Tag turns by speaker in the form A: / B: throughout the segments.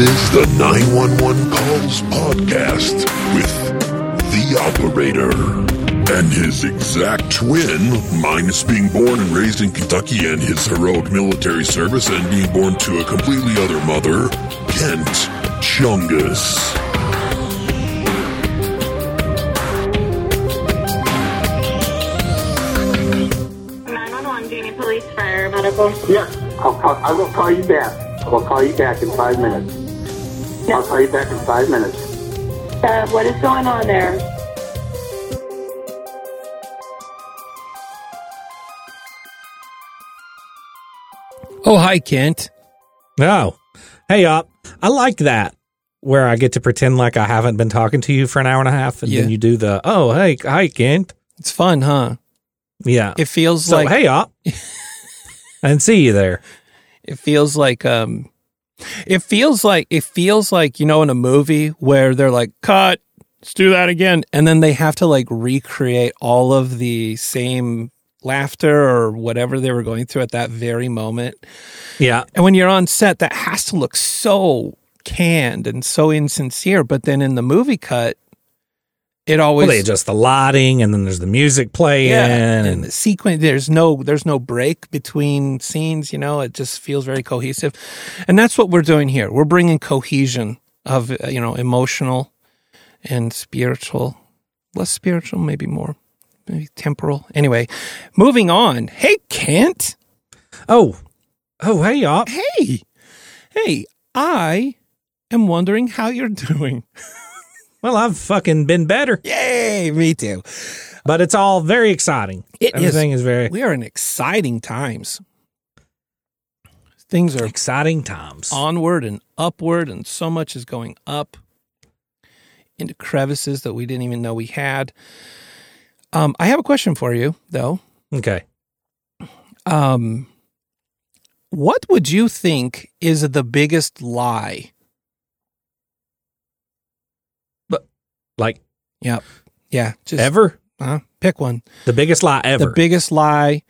A: is the 911 Calls Podcast with the operator and his exact twin, minus being born and raised in Kentucky and his heroic military service and being born to a completely other mother, Kent Chungus.
B: 911, do you need police, fire, medical?
C: Yes, I'll call, I will call you back. I will call you back in five minutes. I'll call you back in five minutes.
B: Uh, what is going on there?
D: Oh, hi, Kent.
E: Oh, hey, up. I like that where I get to pretend like I haven't been talking to you for an hour and a half, and
D: Yeah.
E: then you do the oh, hey, hi, Kent.
D: It's fun, huh?
E: Yeah.
D: It feels
E: so
D: like
E: hey, up. I didn't see you there.
D: it feels like um it feels like it feels like you know in a movie where they're like cut let's do that again. And then they have to like recreate all of the same laughter or whatever they were going through at that very moment.
E: Yeah.
D: and when you're on set that has to look so canned and so insincere. But then in the movie cut it always
E: Well, they adjust the lighting, and then there's the music playing,
D: yeah, and
E: and
D: the sequence. There's no there's no break between scenes. You know, it just feels very cohesive, and that's what we're doing here. We're bringing cohesion of uh, you know emotional and spiritual, less spiritual, maybe more, maybe temporal. Anyway, moving on. Hey, Kent.
E: oh, oh, hey, y'all.
D: Hey, hey. I am wondering how you're doing.
E: Well, I've fucking been better,
D: Yay, me too.
E: but it's all very exciting.
D: It is.
E: Everything is very
D: We are in exciting times. Things are
E: exciting times.
D: onward and upward, and so much is going up into crevices that we didn't even know we had. Um, I have a question for you, though.
E: Okay.
D: Um, what would you think is the biggest lie?
E: Like
D: yeah, Yeah. Just
E: ever?
D: uh, pick one.
E: The biggest lie ever.
D: The biggest lie,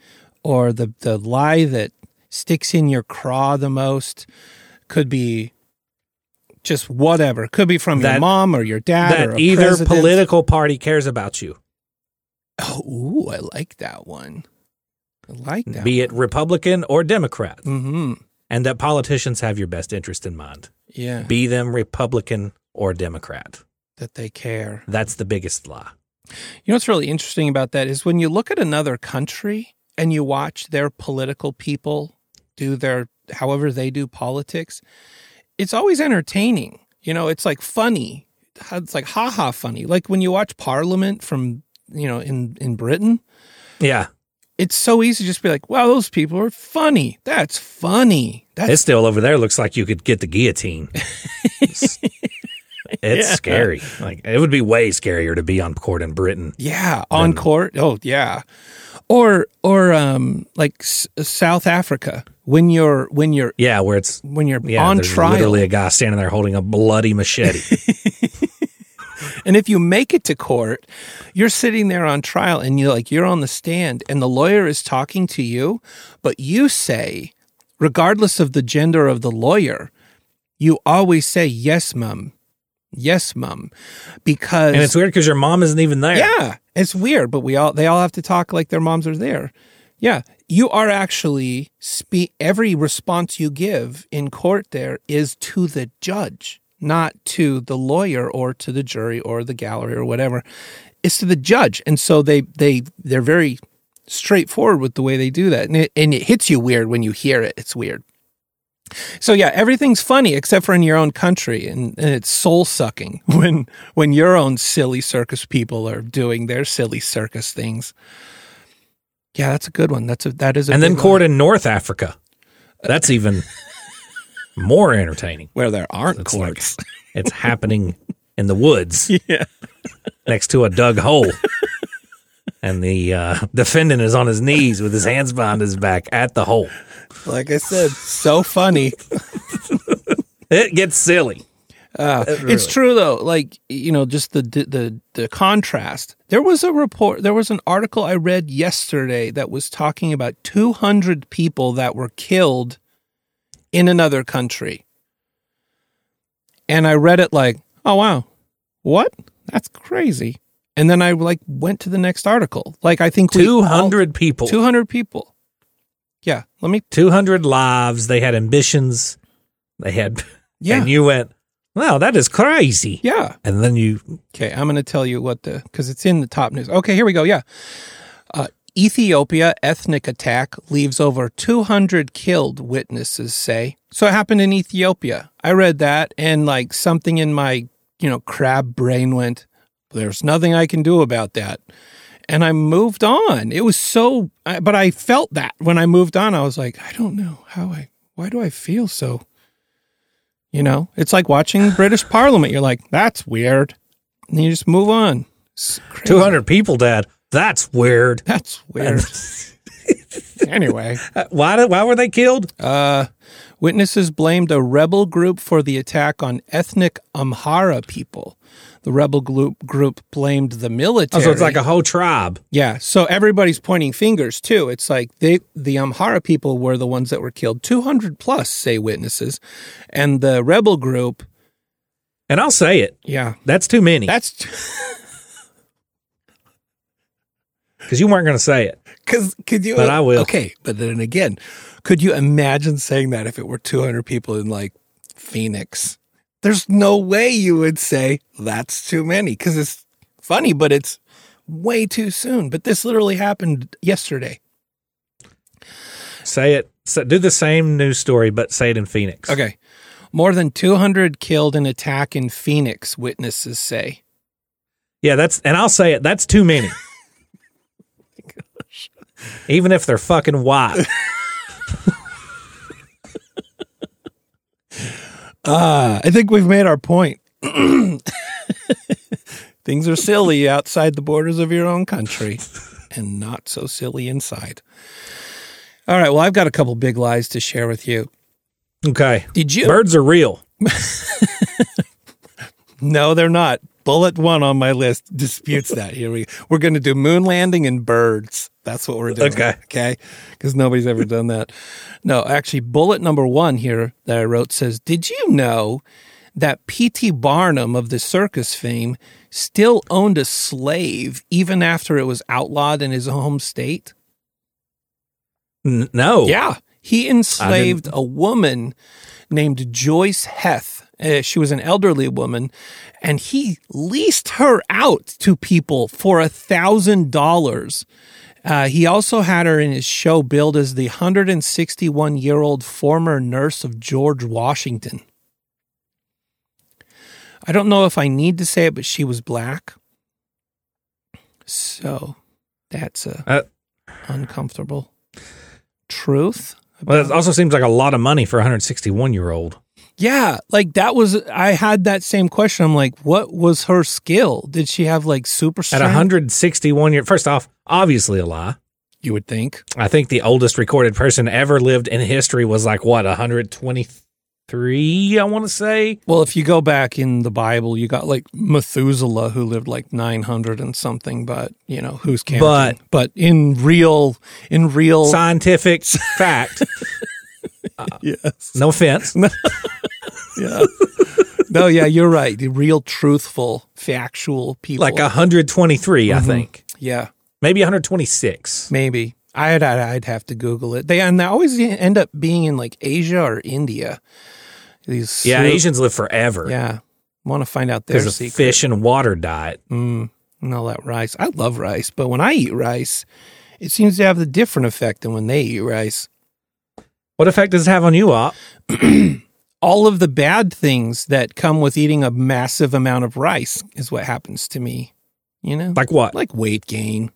D: or the the lie that sticks in your craw the most, could be just whatever. Could be from your mom or your dad or
E: that either
D: president.
E: political party cares about you,
D: Oh, ooh, I like that one. I like that.
E: be it Republican or Democrat,
D: Mm-hmm.
E: and that politicians have your best interest in mind.
D: Yeah.
E: Be them Republican or Democrat.
D: That they care.
E: That's the biggest lie.
D: You know what's really interesting about that is when you look at another country and you watch their political people do their however they do politics, it's always entertaining. You know, it's like funny. It's like ha ha funny. Like when you watch Parliament from you know in in Britain,
E: Yeah.
D: it's so easy to just be like, "Wow, those people are funny. That's funny. That's
E: It still over there looks like you could get the guillotine. It's,
D: Yeah.
E: scary. Like it would be way scarier to be on court in Britain.
D: Yeah, on court. Oh, yeah. Or or um like S- South Africa when you're when you're
E: Yeah, where it's
D: when you're
E: yeah,
D: on trial.
E: literally a guy standing there holding a bloody machete.
D: and if you make it to court, you're sitting there on trial and you're like you're on the stand and the lawyer is talking to you, but you say regardless of the gender of the lawyer, you always say yes, mum. Yes, mom. Because
E: and it's weird because your mom isn't even there.
D: Yeah, it's weird, but we all they all have to talk like their moms are there. Yeah, you are actually speak. Every response you give in court there is to the judge, not to the lawyer or to the jury or the gallery or whatever. It's to the judge, and so they they they're very straightforward with the way they do that, and it, and it hits you weird when you hear it. It's weird. So yeah, everything's funny except for in your own country, and, and it's soul sucking when when your own silly circus people are doing their silly circus things. Yeah, that's a good one. That's a that is a
E: and then court in North Africa. That's even more entertaining.
D: where there aren't
E: It's like
D: courts.
E: it's happening in the woods
D: yeah,
E: next to a dug hole. And the uh, defendant is on his knees with his hands behind his back at the hole.
D: Like I said, so funny.
E: It gets silly.
D: Uh, It's true though. Like you know, just the the the contrast. There was a report. There was an article I read yesterday that was talking about 200 people that were killed in another country. and I read it like, oh wow, what? That's crazy. And then I like went to the next article. Like I think we all-
E: people.
D: 200 people. Yeah, let me.
E: Two hundred lives. They had ambitions. They had.
D: Yeah,
E: And you went. Wow, that is crazy.
D: yeah.
E: And then you.
D: Okay, I'm going to tell you what the because it's in the top news. Okay, here we go. Yeah, uh, Ethiopia ethnic attack leaves over 200 killed. Witnesses say so. It happened in Ethiopia. I read that, and like something in my you know crab brain went. There's nothing I can do about that, and I moved on. It was so, but I felt that when I moved on, I was like, I don't know how I. Why do I feel so? You know, it's like watching British Parliament. You're like, that's weird. And you just move on.
E: Two hundred people dead. That's weird.
D: That's weird. anyway,
E: Uh, Why? Did, why were they killed?
D: uh, witnesses blamed a rebel group for the attack on ethnic Amhara people. The rebel group group blamed the military.
E: Oh, so it's like a whole tribe.
D: yeah. So everybody's pointing fingers too. It's like they the Amhara people were the ones that were killed. Two hundred plus, say witnesses, and the rebel group.
E: And I'll say it.
D: Yeah,
E: That's too many.
D: that's
E: Because you weren't going to say it.
D: Because could you?
E: But I will.
D: Okay, but then again, could you imagine saying that if it were 200 people in like Phoenix? There's no way you would say that's too many because it's funny, but it's way too soon. But this literally happened yesterday.
E: Say it. So do the same news story, but say it in Phoenix.
D: Okay, more than 200 killed in attack in Phoenix. Witnesses say.
E: Yeah, that's and I'll say it. That's too many. Oh Even if they're fucking white.
D: Ah, I think we've made our point. Things are silly outside the borders of your own country and not so silly inside. All right, well, I've got a couple big lies to share with you.
E: Okay.
D: Did you?
E: Birds are real.
D: No, they're not. Bullet one on my list disputes that. Here we we're going to do moon landing and birds. That's what we're doing.
E: Okay.
D: Okay. Because nobody's ever done that. No, actually, bullet number one here that I wrote says, Did you know that P.T. Barnum of the circus fame still owned a slave even after it was outlawed in his home state?
E: N- no.
D: Yeah. He enslaved a woman named Joice Heth. Uh, she was an elderly woman, and he leased her out to people for a thousand dollars. Uh, he also had her in his show billed as the 161 year old former nurse of George Washington. I don't know if I need to say it, but she was black. So that's a
E: Uh,
D: uncomfortable truth.
E: well, it also seems like a lot of money for a 161 year old.
D: Yeah, like that was I had that same question. I'm like, what was her skill? Did she have like super strength?
E: At 161 year, first off, obviously a lie.
D: you would think.
E: I think the oldest recorded person ever lived in history was like what 123. I want to say.
D: Well, if you go back in the Bible, you got like Methuselah who lived like 900 and something, but you know, who's counting?
E: But-
D: but in real in real
E: Scientific fact.
D: yes.
E: No offense. No.
D: Yeah. no, yeah, you're right. The real truthful, factual people.
E: Like 123, I think.
D: yeah.
E: Maybe 126.
D: Maybe I'd I'd I'd have to Google it. They and they always end up being in like Asia or India. These
E: Yeah,
D: su-
E: Asians live forever.
D: Yeah, want to find out their
E: There's a
D: secret.
E: fish and water diet.
D: Mm, and all that rice. I love rice, but when I eat rice, it seems to have the different effect than when they eat rice.
E: What effect does it have on you, Op?
D: All of the bad things that come with eating a massive amount of rice is what happens to me. You know,
E: Like what?
D: like weight gain.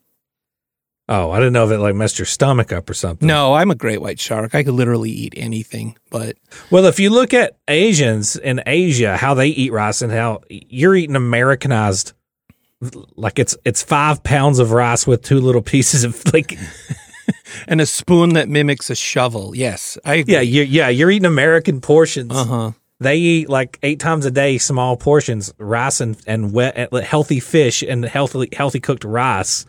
E: oh, I didn't know if it like messed your stomach up or something.
D: No, I'm a great white shark. I could literally eat anything, but
E: Well, if you look at Asians in Asia, how they eat rice and how you're eating Americanized, like it's it's five pounds of rice with two little pieces of like
D: and a spoon that mimics a shovel. Yes, I
E: yeah you yeah you're eating American portions.
D: Uh huh.
E: They eat like eight times a day, small portions, rice and and wet healthy fish and healthy healthy cooked rice.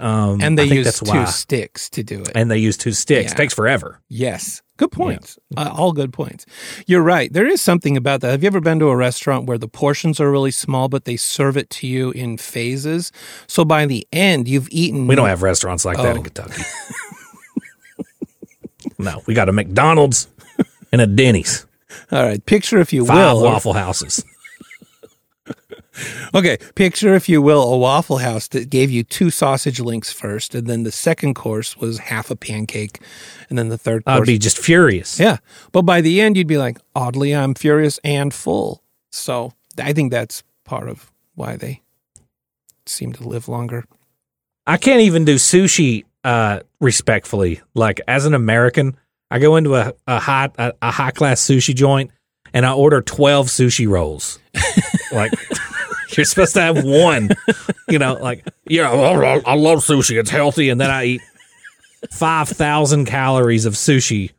E: Um,
D: and they use two
E: why.
D: sticks to do it.
E: and they use two sticks.
D: Yeah.
E: Takes forever.
D: Yes. Good points. Uh, all good points. You're right. There is something about that. Have you ever been to a restaurant where the portions are really small, but they serve it to you in phases? So by the end, you've eaten.
E: We don't have restaurants like that in
D: Oh.
E: Kentucky. no, we got a McDonald's and a Denny's.
D: All right. Picture, if you
E: Five
D: will.
E: Waffle Houses.
D: Okay. Picture, if you will, a Waffle House that gave you two sausage links first, and then the second course was half a pancake, and then the third
E: I'd
D: course.
E: be just furious.
D: yeah. But by the end, you'd be like, oddly, I'm furious and full. So I think that's part of why they seem to live longer.
E: I can't even do sushi uh, respectfully. Like as an American, I go into a, a high a, a high class sushi joint and I order twelve sushi rolls. like you're supposed to have one. You know, like yeah, I I love sushi. It's healthy, and then I eat five thousand calories of sushi.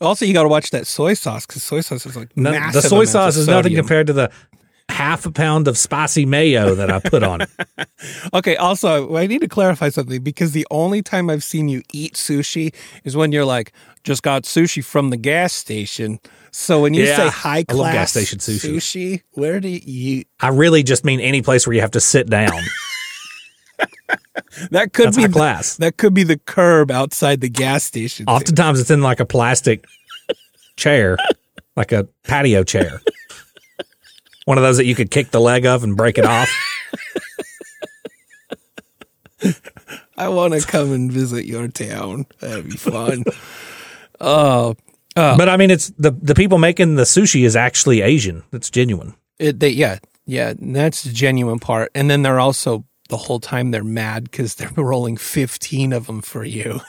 D: Also, you got to watch that soy sauce because soy sauce is like
E: No, the soy sauce is nothing compared to the half a pound of spicy mayo that I put on it.
D: Okay, also, I need to clarify something because the only time I've seen you eat sushi is when you're like, just got sushi from the gas station. So when you
E: Yeah,
D: say high class
E: gas station sushi.
D: sushi, where do you?
E: I really just mean any place where you have to sit down.
D: That could
E: That's
D: be the-
E: class.
D: that could be the curb outside the gas station.
E: Oftentimes it's in like a plastic chair, like a patio chair. One of those that you could kick the leg of and break it off.
D: I want to come and visit your town. That'd be fun. Oh,
E: But I mean, it's the the people making the sushi is actually Asian. That's genuine.
D: It, they, yeah, yeah, that's the genuine part. And then they're also the whole time they're mad because they're rolling fifteen of them for you.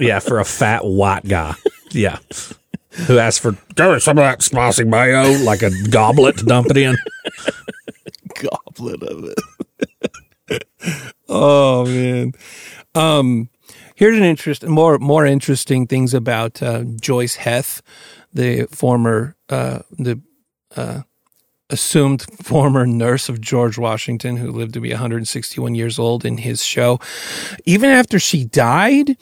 E: Yeah, for a fat white guy. Yeah. Who asked for give me some of that spicy mayo, like a goblet to dump it in.
D: Goblet of it. oh man. Um, here's an interest more more interesting things about uh, Joice Heth, the former uh, the uh, assumed former nurse of George Washington, who lived to be 161 years old in his show. Even after she died,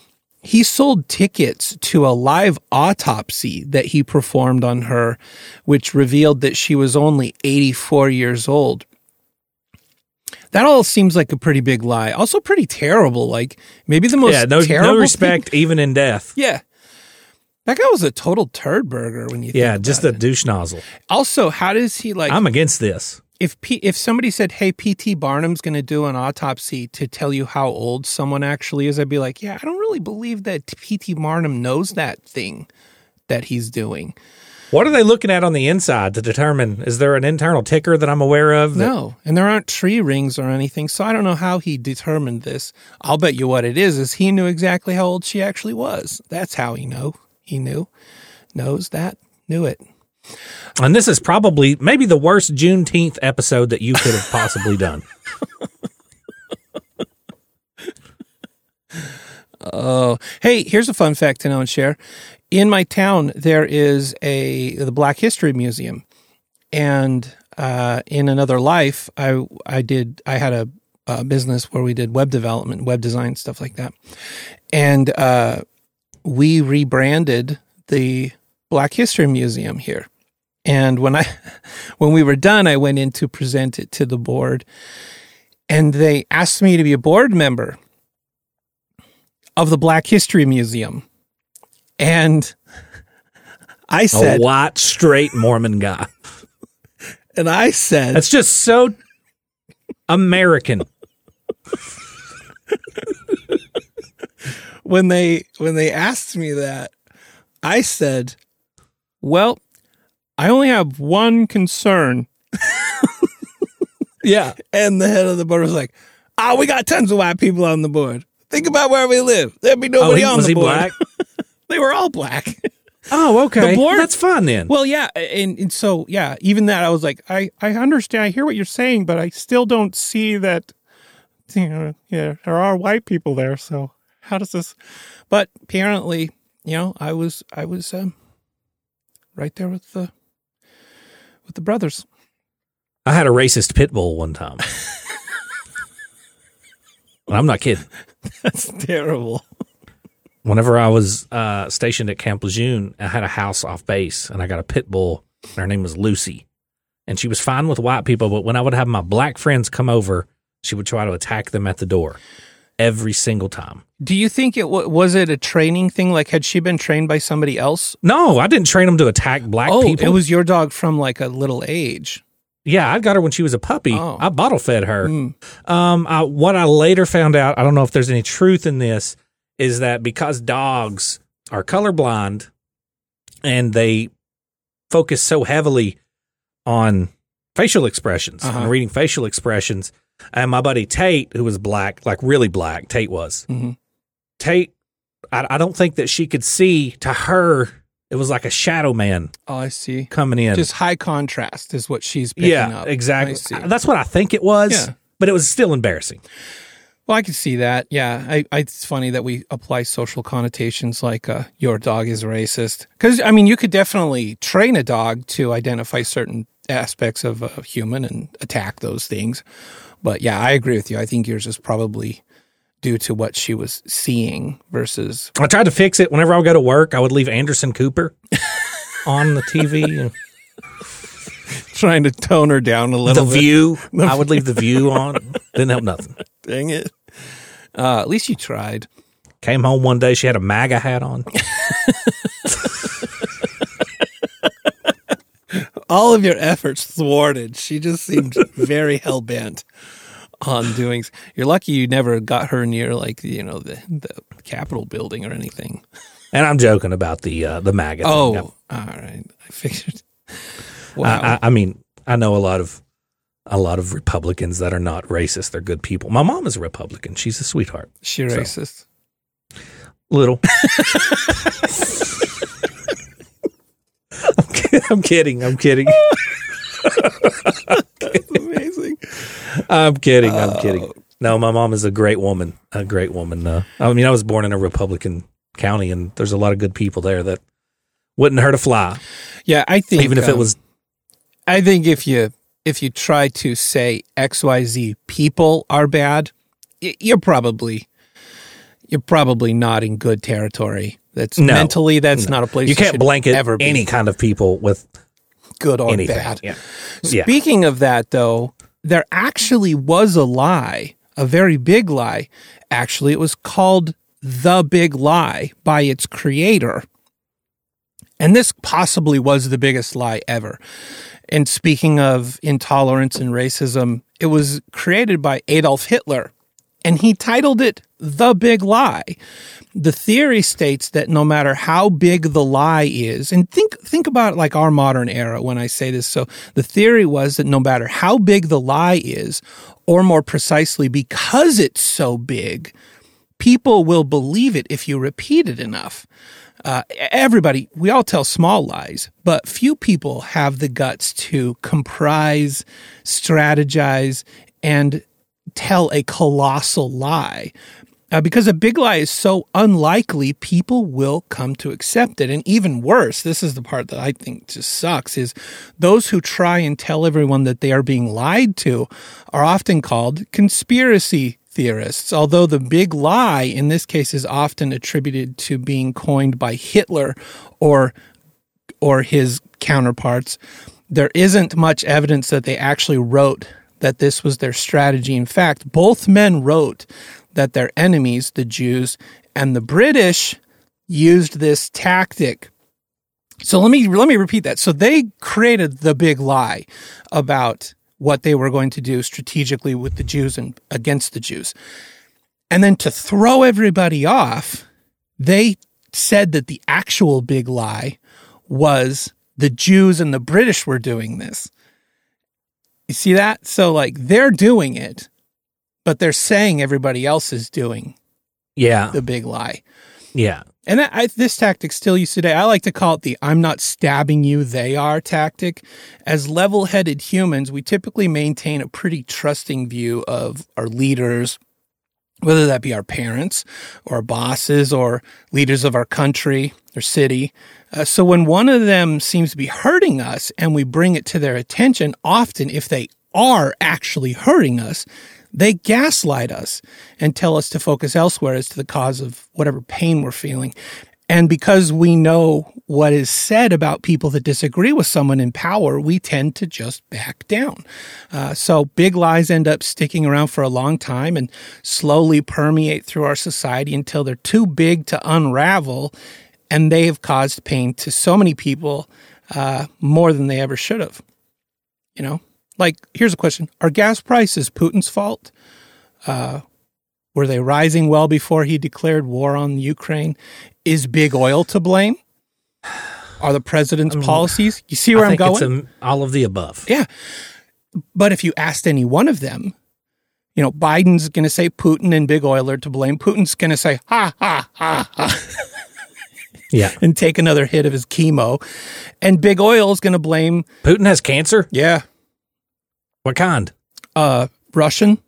D: he sold tickets to a live autopsy that he performed on her, which revealed that she was only 84 years old. That all seems like a pretty big lie. Also, pretty terrible. Like maybe the most
E: Yeah, no,
D: terrible
E: no
D: thing-
E: respect, even in death.
D: Yeah, that guy was a total turd burger when you. Think
E: Yeah, just a
D: it.
E: douche nozzle.
D: Also, how does he like?
E: I'm against this.
D: If P, if somebody said, "Hey, PT Barnum's going to do an autopsy to tell you how old someone actually is," I'd be like, "Yeah, I don't really believe that PT Barnum knows that thing that he's doing."
E: What are they looking at on the inside to determine? Is there an internal ticker that I'm aware of? that-
D: No, and there aren't tree rings or anything, so I don't know how he determined this. I'll bet you what it is is he knew exactly how old she actually was. That's how he know. He knew, knows that, knew it.
E: And this is probably maybe the worst Juneteenth episode that you could have possibly done.
D: Oh, hey, here's a fun fact to know and share. In my town, there is a the Black History Museum, and uh, in another life, I I did I had a, a business where we did web development, web design, stuff like that, and uh, we rebranded the Black History Museum here. And when I when we were done, I went in to present it to the board, and they asked me to be a board member of the Black History Museum. And I said, "A
E: white, straight Mormon guy.
D: and I said,
E: That's just so American.
D: when they when they asked me that, I said, "Well, I only have one concern."
E: Yeah.
D: And the head of the board was like, "Oh, we got tons of white people on the board. Think about where we live. There'd be
E: Oh,
D: nobody
E: he,
D: on
E: was
D: the
E: he
D: board.
E: black?
D: They were all black."
E: Oh, okay.
D: The board-
E: That's fun then.
D: Well, yeah, and, and so yeah, even that I was like, I I understand, I hear what you're saying, but I still don't see that. You know, yeah, there are white people there, so how does this? But apparently, you know, I was I was um, right there with the with the brothers.
E: I had a racist pit bull one time. And I'm not kidding.
D: That's terrible.
E: Whenever I was uh, stationed at Camp Lejeune, I had a house off base, and I got a pit bull. And her name was Lucy, and she was fine with white people. But when I would have my black friends come over, she would try to attack them at the door every single time.
D: Do you think it was it a training thing? Like, had she been trained by somebody else?
E: No, I didn't train them to attack black
D: oh,
E: people.
D: it was your dog from like a little age.
E: Yeah, I got her when she was a puppy.
D: Oh.
E: I bottle fed her.
D: Mm.
E: Um, I, what I later found out, I don't know if there's any truth in this, is that because dogs are colorblind and they focus so heavily on facial expressions
D: Uh-huh.
E: and reading facial expressions, and my buddy Tate, who was black, like really black, Tate was.
D: Mhm.
E: Tate, I, I don't think that she could see. To her, it was like a shadow man
D: Oh, I see.
E: coming in.
D: Just high contrast is what she's picking
E: yeah,
D: up.
E: exactly.
D: I.
E: That's what I think it was.
D: Yeah.
E: But it was still embarrassing.
D: Well, I can see that. Yeah, I, I, it's funny that we apply social connotations like uh, "your dog is racist." Because I mean, you could definitely train a dog to identify certain aspects of a human and attack those things. But yeah, I agree with you. I think yours is probably due to what she was seeing versus
E: I tried to fix it. Whenever I would go to work, I would leave Anderson Cooper on the TV.
D: trying to tone her down a
E: the
D: little bit.
E: View. I would leave the View on. Didn't help nothing.
D: Dang it! Uh, at least you tried.
E: Came home one day, she had a MAGA hat on.
D: All of your efforts thwarted. She just seemed very hell bent on doing. You're lucky you never got her near like you know the the Capitol building or anything.
E: And I'm joking about the uh, the MAGA. thing.
D: Oh, all right. I figured.
E: I,
D: Wow.
E: I, I mean, I know a lot of a lot of Republicans that are not racist. They're good people. My mom is a Republican. She's a sweetheart.
D: she
E: so.
D: racist.
E: Little. I'm kidding. I'm kidding. I'm.
D: Amazing.
E: I'm kidding. I'm kidding.
D: Oh.
E: No, my mom is a great woman. A great woman. Uh, I mean, I was born in a Republican county, and there's a lot of good people there that wouldn't hurt a fly,
D: Yeah, I think
E: even if it
D: um,
E: was.
D: I think if you if you try to say X Y Z people are bad, you're probably you're probably not in good territory. That's
E: No.
D: mentally that's not a place
E: You can't blanket
D: ever be
E: any kind of people with
D: good or
E: anything.
D: bad.
E: Yeah. Yeah.
D: Speaking of that, though, there actually was a lie, a very big lie. Actually, it was called The Big Lie by its creator. And this possibly was the biggest lie ever. And speaking of intolerance and racism, it was created by Adolf Hitler, and he titled it The Big Lie. The theory states that no matter how big the lie is, and think think about like our modern era when I say this. So the theory was that no matter how big the lie is, or more precisely, because it's so big, people will believe it if you repeat it enough. Uh, everybody, we all tell small lies, but few people have the guts to comprise, strategize, and tell a colossal lie. Uh, because a big lie is so unlikely, people will come to accept it. And even worse, this is the part that I think just sucks, is those who try and tell everyone that they are being lied to are often called conspiracy theorists. Although the big lie in this case is often attributed to being coined by Hitler or or his counterparts, there isn't much evidence that they actually wrote that this was their strategy. In fact, both men wrote that their enemies, the Jews and the British, used this tactic. So let me let me repeat that. So they created the big lie about what they were going to do strategically with the Jews and against the Jews. And then to throw everybody off, they said that the actual big lie was the Jews and the British were doing this. You see that? So, like, they're doing it, but they're saying everybody else is doing
E: Yeah.
D: the big lie.
E: Yeah.
D: And that, I, this tactic still used today. I like to call it the I'm not stabbing you, they are tactic. As level headed humans, we typically maintain a pretty trusting view of our leaders, whether that be our parents or our bosses or leaders of our country or city. Uh, so when one of them seems to be hurting us and we bring it to their attention, often if they are actually hurting us, They gaslight us and tell us to focus elsewhere as to the cause of whatever pain we're feeling. And because we know what is said about people that disagree with someone in power, we tend to just back down. Uh, so big lies end up sticking around for a long time and slowly permeate through our society until they're too big to unravel. And they have caused pain to so many people uh, more than they ever should have. You know, like here's a question Are gas prices Putin's fault? Uh, were they rising well before he declared war on Ukraine? Is big oil to blame? Are the president's policies? You see where
E: I
D: I'm going?
E: it's um, all of the above.
D: Yeah. But if you asked any one of them, you know, Biden's going to say Putin and big oil are to blame. Putin's going to say, ha, ha, ha, ha,
E: Yeah.
D: and take another hit of his chemo. And big oil is going to blame,
E: Putin has cancer?
D: yeah,
E: What kind?
D: uh, Russian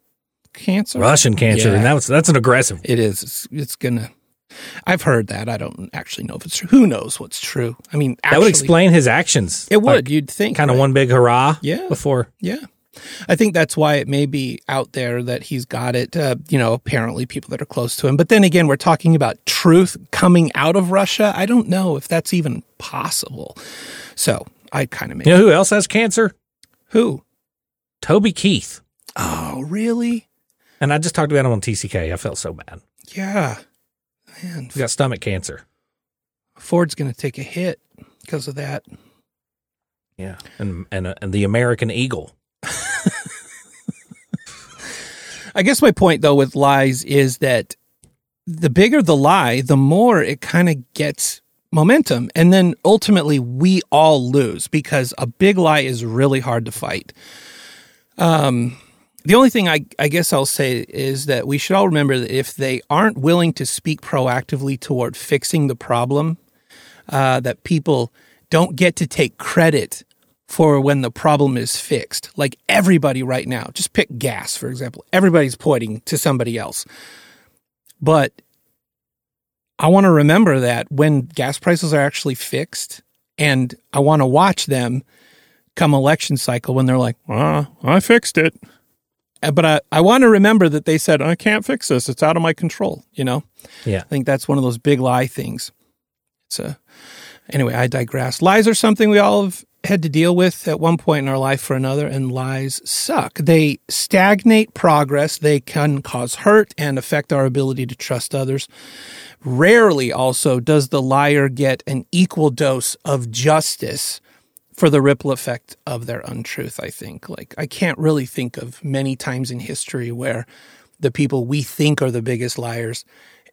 D: cancer.
E: Russian cancer.
D: Yeah.
E: And that's that's an aggressive.
D: It is. It's, it's going to. I've heard that. I don't actually know if it's true. Who knows what's true? I mean,
E: that would explain his actions.
D: It would. you'd think.
E: kind of
D: right?
E: one big hurrah.
D: Yeah.
E: Before.
D: Yeah. I think that's why it may be out there that he's got it. Uh, you know, apparently people that are close to him. But then again, we're talking about truth coming out of Russia. I don't know if that's even possible. So I kind of make
E: You know who else has cancer?
D: who?
E: Toby Keith.
D: Oh, really?
E: And I just talked about him on TCK. I felt so bad.
D: Yeah, man.
E: He's got stomach cancer.
D: Ford's going to take a hit because of that.
E: Yeah. And and uh, and the American Eagle.
D: I guess my point though with lies is that the bigger the lie, the more it kind of gets momentum. And then ultimately we all lose because a big lie is really hard to fight. Um, the only thing I, I guess I'll say is that we should all remember that if they aren't willing to speak proactively toward fixing the problem, uh, that people don't get to take credit for when the problem is fixed. Like everybody right now, just pick gas, for example. Everybody's pointing to somebody else. But I want to remember that when gas prices are actually fixed, and I want to watch them come election cycle when they're like, ah, I fixed it. Uh, But I, I want to remember that they said, I can't fix this. It's out of my control. You know?
E: Yeah.
D: I think that's one of those big lie things. It's a, anyway, I digress. Lies are something we all have had to deal with at one point in our life or another, and lies suck. They stagnate progress. They can cause hurt and affect our ability to trust others. Rarely, also, does the liar get an equal dose of justice for the ripple effect of their untruth, I think. Like, I can't really think of many times in history where the people we think are the biggest liars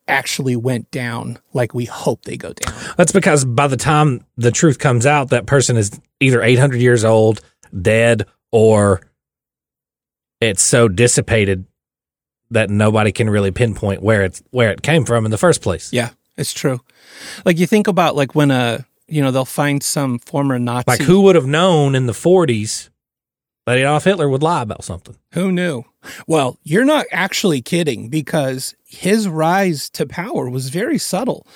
D: actually went down like we hope they go down.
E: That's because by the time the truth comes out, that person is either 800 years old, dead, or it's so dissipated that nobody can really pinpoint where it's where it came from in the first place.
D: Yeah, it's true. Like you think about like when a you know they'll find some former Nazi.
E: Like who would have known in the 40s that Adolf Hitler would lie about something?
D: Who knew? Well, you're not actually kidding because his rise to power was very subtle,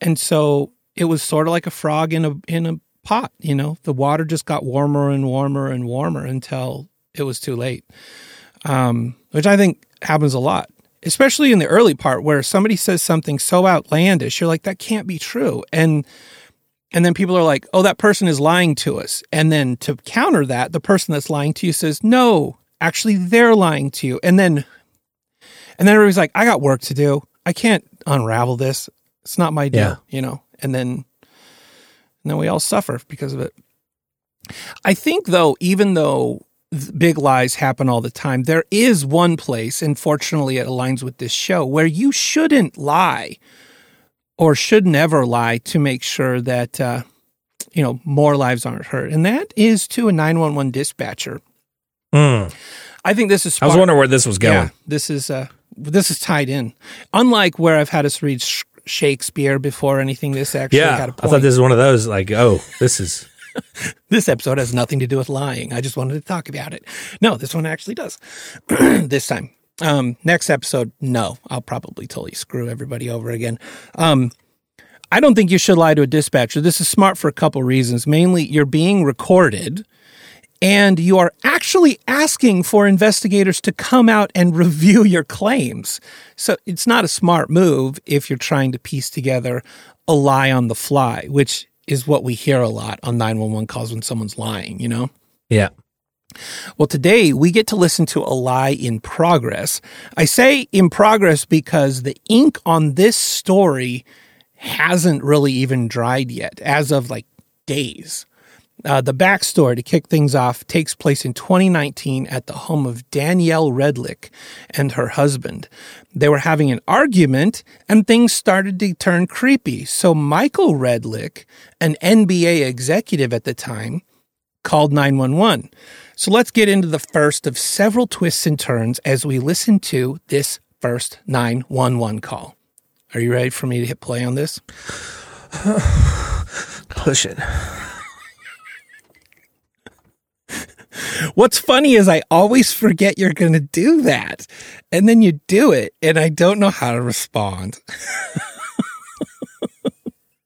D: and so it was sort of like a frog in a in a pot. You know, the water just got warmer and warmer and warmer until it was too late. Um, which I think happens a lot, especially in the early part where somebody says something so outlandish, you're like, that can't be true, and and then people are like, oh, that person is lying to us. And then to counter that, the person that's lying to you says, no, actually, they're lying to you. And then, and then everybody's like, I got work to do. I can't unravel this. It's not my deal,
E: Yeah.
D: you know? And then, and then we all suffer because of it. I think though, even though big lies happen all the time, there is one place, and fortunately it aligns with this show, where you shouldn't lie or should never lie to make sure that uh, you know more lives aren't hurt, and that is to a nine one one dispatcher.
E: Mm.
D: I think this is.
E: I was wondering where this was going.
D: Yeah, this is uh, this is tied in. Unlike where I've had us read Sh- Shakespeare before anything, this actually
E: Yeah, I thought this was one of those like, oh, this is
D: this episode has nothing to do with lying. I just wanted to talk about it. No, this one actually does. this time. Um, next episode, no, I'll probably totally screw everybody over again. Um, I don't think you should lie to a dispatcher. This is smart for a couple reasons. Mainly, you're being recorded, and you are actually asking for investigators to come out and review your claims. So it's not a smart move if you're trying to piece together a lie on the fly, which is what we hear a lot on 911 calls when someone's lying, you know?
E: Yeah.
D: Well, today we get to listen to a lie in progress. I say in progress because the ink on this story hasn't really even dried yet, as of like days. Uh, the backstory to kick things off takes place in 2019 at the home of Danielle Redlick and her husband. They were having an argument and things started to turn creepy. So Michael Redlick, an NBA executive at the time, called 911. So let's get into the first of several twists and turns as we listen to this first 911 call. Are you ready for me to hit play on this?
E: Push it.
D: What's funny is I always forget you're going to do that. And then you do it, and I don't know how to respond.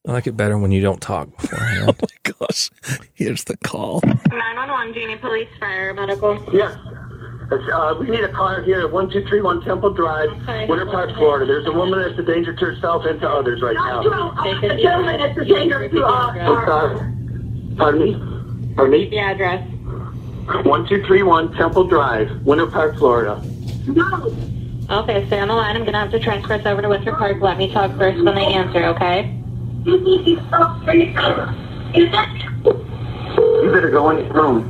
E: I like it better when you don't talk beforehand.
D: Oh my gosh. Here's the call.
B: 911, Genie Police Fire Medical.
C: Yes. Uh, we need a car here at 1231 Temple Drive,
B: Okay.
C: Winter Park, Florida. There's a woman that's a danger to herself and to others right now.
B: Gentlemen, it's a danger to
C: Uh, pardon me? Pardon me?
B: The address.
C: 1231 Temple Drive, Winter Park, Florida.
B: Okay, stay on the line. I'm going to have to transfer us over to Winter Park. Let me talk first when they answer, okay?
C: You better go in your room.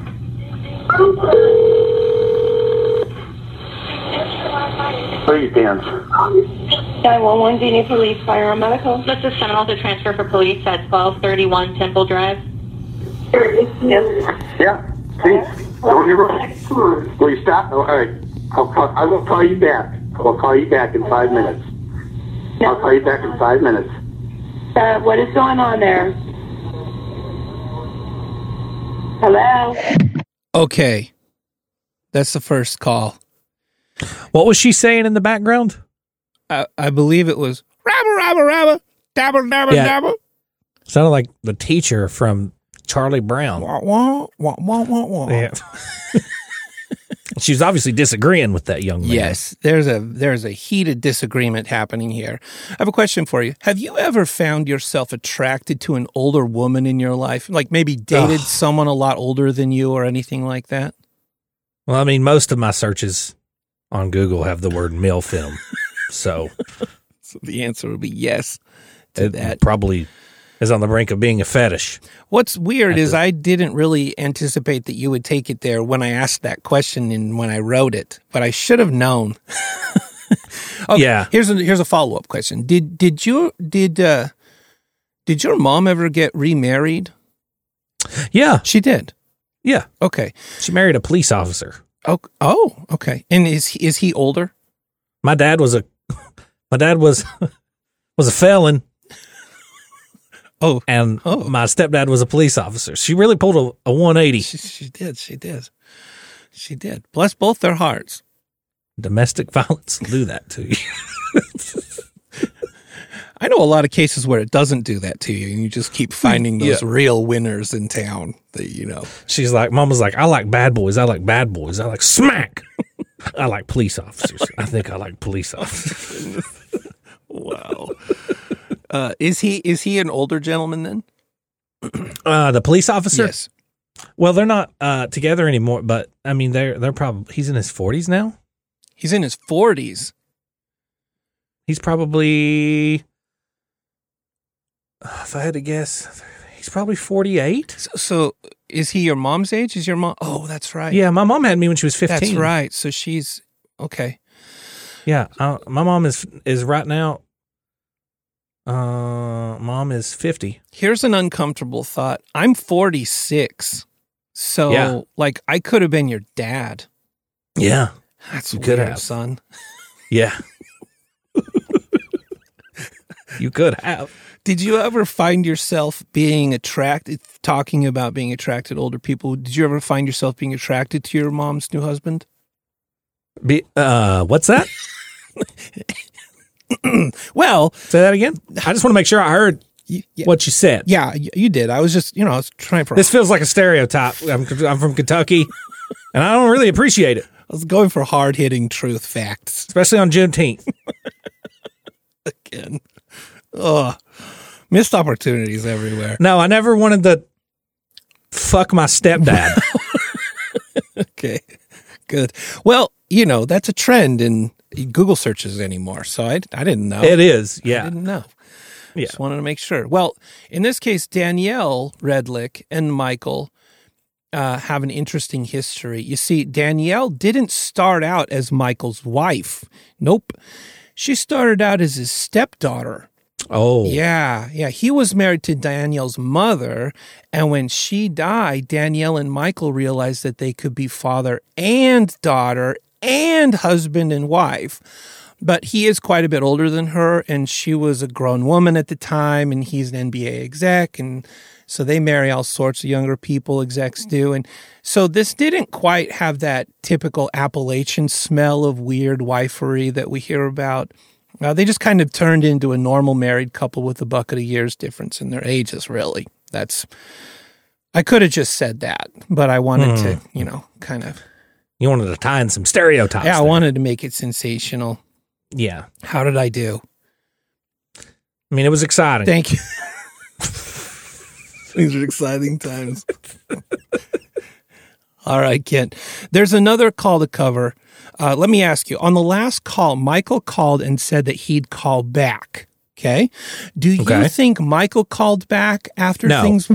C: Please dance.
F: 911 Genie Police Fire and Medical.
B: This is Seminole to transfer for police at 1231 Temple Drive.
F: Yes.
C: Yeah. Please, go in your room. Will you stop? Oh, all right. I'll call, I will call you back. I'll call you back in five minutes. I'll call you back in five minutes.
F: Uh, what is going on there? Hello?
D: Okay. That's the first call.
E: What was she saying in the background?
D: I, I believe it was rabba, rabba, rabba, dabba, dabba,
E: Yeah.
D: dabba.
E: Sounded like the teacher from Charlie Brown.
D: Wah, wah, wah, wah, wah, wah.
E: Yeah. she was obviously disagreeing with that young man.
D: Yes, there's a there's a heated disagreement happening here. I have a question for you. Have you ever found yourself attracted to an older woman in your life? Like maybe dated
E: Ugh.
D: someone a lot older than you or anything like that?
E: Well, I mean, most of my searches on Google have the word MILF in 'em. So
D: So the answer would be yes to
E: it
D: that.
E: probably is on the brink of being a fetish.
D: What's weird is
E: the-
D: I didn't really anticipate that you would take it there when I asked that question and when I wrote it, but I should have known. okay,
E: Yeah.
D: Here's a here's a follow up question. Did did you did uh did your mom ever get remarried?
E: Yeah.
D: She did.
E: Yeah.
D: Okay.
E: She married a police officer.
D: Oh, oh, okay. And is he, is he older?
E: My dad was a my dad was was a felon
D: Oh,
E: and
D: Oh.
E: my stepdad was a police officer. She really pulled a, a 180.
D: she, she did. She did. She did. Bless both their hearts.
E: Domestic violence will do that to you.
D: I know a lot of cases where it doesn't do that to you, and you just keep finding those
E: Yeah.
D: real winners in town. That you know.
E: She's like, Mom was like, I like bad boys. I like bad boys. I like smack. I like police officers. I think I like police officers.
D: Wow. Uh, is he is he an older gentleman then?
E: Uh, the police officer.
D: Yes.
E: Well, they're not uh, together anymore, but I mean, they're they're probably he's in his forties now.
D: He's in his forties.
E: He's probably, uh, if I had to guess, he's probably forty eight.
D: So, so is he your mom's age? Is your mom? Oh, that's right.
E: Yeah, my mom had me when she was fifteen.
D: that's right. So she's okay.
E: Yeah, uh, my mom is is right now. Uh, mom is fifty.
D: Here's an uncomfortable thought. I'm 46. So
E: Yeah.
D: like I could have been your dad.
E: Yeah,
D: That's
E: You
D: weird,
E: could have.
D: son.
E: yeah. you could have.
D: Did you ever find yourself being attracted talking about being attracted to older people? Did you ever find yourself being attracted to your mom's new husband?
E: Be, uh, what's that?
D: Well,
E: Say that again. I just want to make sure I heard. What you said.
D: yeah, y- you did. I was just, you know, I was trying for.
E: This feels like a stereotype. I'm, I'm from Kentucky, and I don't really appreciate it,
D: I was going for hard hitting truth facts
E: especially on Juneteenth.
D: again. Ugh, missed opportunities everywhere.
E: No, I never wanted to fuck my stepdad.
D: Okay, good. Well, you know that's a trend in Google searches anymore. So I, I didn't know.
E: it is, Yeah.
D: I didn't know.
E: Yeah.
D: Just wanted to make sure. Well, in this case, Danielle Redlick and Michael uh, have an interesting history. You see, Danielle didn't start out as Michael's wife. Nope. She started out as his stepdaughter.
E: Oh,
D: Yeah, yeah. He was married to Danielle's mother. And when she died, Danielle and Michael realized that they could be father and daughter and husband and wife. But he is quite a bit older than her, and she was a grown woman at the time, and he's an NBA exec. And so they marry all sorts of younger people, execs do. And so this didn't quite have that typical Appalachian smell of weird wifery that we hear about. Uh, they just kind of turned into a normal married couple with a bucket of years difference in their ages, really. That's, I could have just said that, but I wanted to, you know, kind of,
E: you wanted to tie in some stereotypes.
D: yeah, I
E: there.
D: wanted to make it sensational.
E: Yeah,
D: How did I do?
E: I mean, it was exciting.
D: Thank you. These are exciting times. All right, Kent. There's another call to cover. Uh, let me ask you on the last call, Michael called and said that he'd call back. Okay. Do you
E: Okay.
D: think Michael called back after
E: No.
D: things?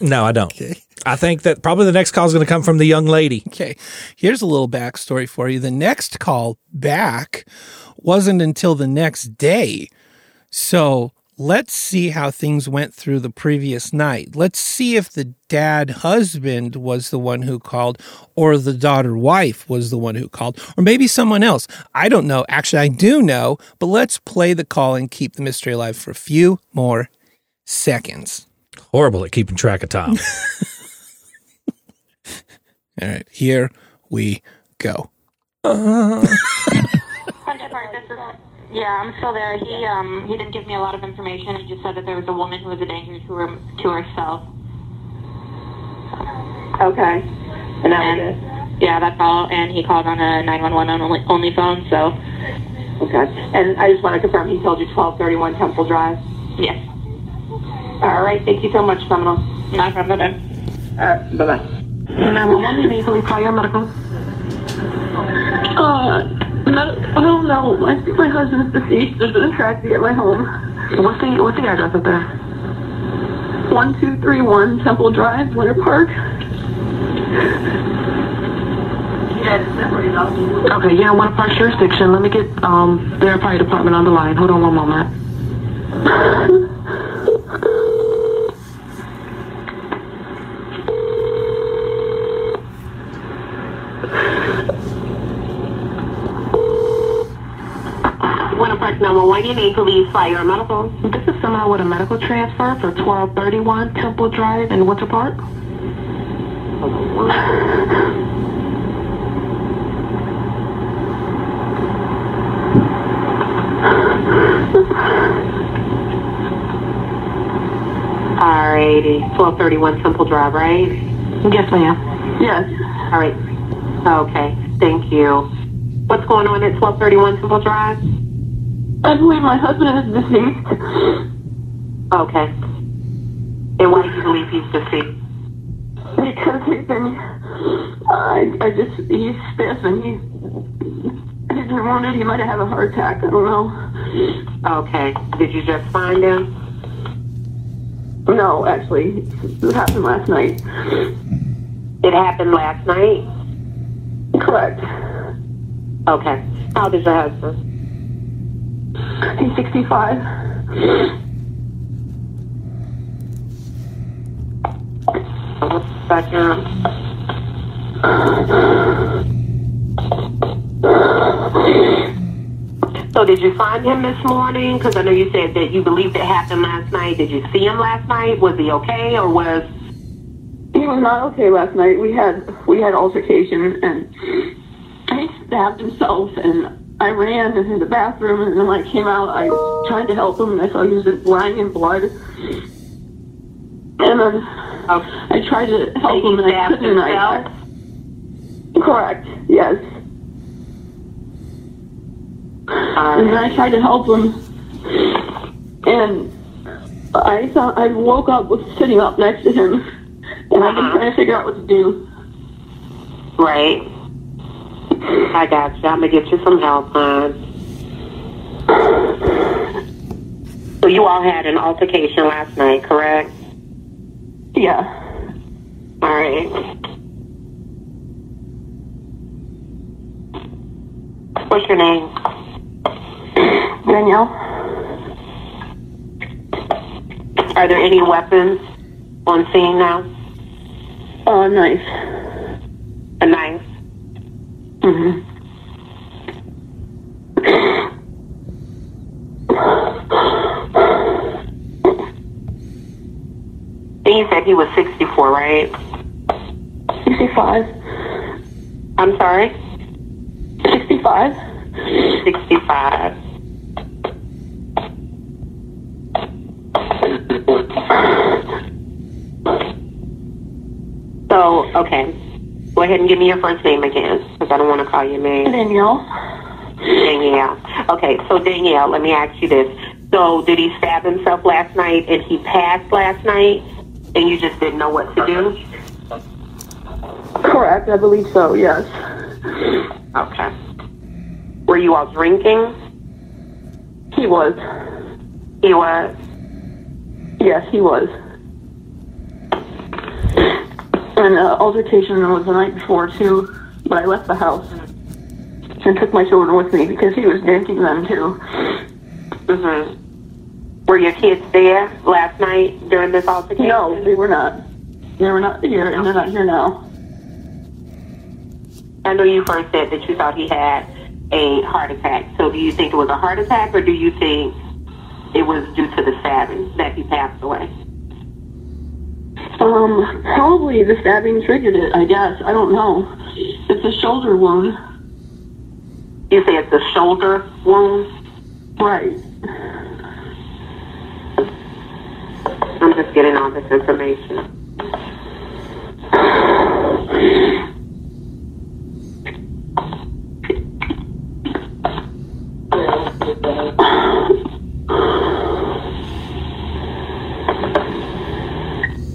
E: No, I don't.
D: Okay.
E: I think that probably the next call is going to come from the young lady.
D: Okay. Here's a little backstory for you. The next call back wasn't until the next day. So let's see how things went through the previous night. Let's see if the dad husband was the one who called or the daughter wife was the one who called or maybe someone else. I don't know. Actually, I do know, but let's play the call and keep the mystery alive for a few more seconds.
E: Horrible at keeping track of time.
D: All right. Here we go.
B: Winter Park, this is. Yeah, I'm still there. He um he didn't give me a lot of information. He just said that there was a woman who was a danger to her to herself.
F: Okay. And that was
B: it. yeah, that's all. And he called on a 911 only, only phone. So.
F: Okay. And I just want to confirm he told you 1231 Temple Drive.
B: yes,
F: All right. Thank you so much, Seminole.
B: not from the
F: All right. Bye bye. 911, may you please call your medical? Uh, no, I don't know. I think my husband's deceased. There's been a tragedy at my home. What's the What's the address up there? One two three one Temple Drive, Winter Park. Okay, yeah, Winter Park jurisdiction. Let me get um their fire department on the line. Hold on one moment. Winter Park number one, you need police, fire, or medical. This is someone with a medical transfer for 1231 Temple Drive in Winter Park. Alrighty, 1231 Temple Drive, right? Yes, ma'am. Yes. Alright. Okay, thank you. What's going on at 1231 Temple Drive? I believe my husband is deceased. Okay. And why do you believe he's deceased? Because he's been, I, I just, he's stiff and he's, he's been wounded. He might have had a heart attack. I don't know. Okay. Did you just find him? No, actually, it happened last night. It happened last night? Correct. Okay. How is your husband? He's 65. Second. So did you find him this morning? Because I know you said that you believed it happened last night. Did you see him last night? Was he okay or was...
G: He was not okay last night. We had we had altercation, and he stabbed himself, and I ran into the bathroom, and then when I came out, I tried to help him, and I saw he was lying in blood. And then I tried to help him, and I couldn't. And I, correct. Yes. And then I tried to help him, and I thought I woke up with sitting up next to him, and I've been trying to figure out what to do.
F: Right. I got you. I'm gonna get you some help, hon. So you all had an altercation last night, correct?
G: Yeah.
F: All right. What's your name?
G: Danielle.
F: Are there any weapons on scene now?
G: Uh, oh, nice.
F: A knife.
G: Mm-hmm.
F: And you said he was 64, right?
G: 65.
F: I'm sorry?
G: 65.
F: 65. So, okay. Go ahead and give me your first name again, because I don't want to call your name.
G: Danielle.
F: Danielle. Okay, so Danielle, let me ask you this. So, did he stab himself last night and he passed last night and you just didn't know what to do?
G: Correct. I believe so. Yes.
F: Okay. Were you all drinking?
G: He was.
F: He was.
G: Yes, he was. And uh, altercation was the night before too, but I left the house and took my children with me because he was drinking them too.
F: hmm Were your kids there last night during this altercation?
G: No, they were not. They were not here, and they're not here now.
F: I know you first said that you thought he had a heart attack. So do you think it was a heart attack or do you think it was due to the stabbing that he passed away?
G: Um, probably the stabbing triggered it. I guess I don't know. It's a shoulder wound.
F: You say it's a shoulder wound?
G: Right.
F: I'm just getting all this information.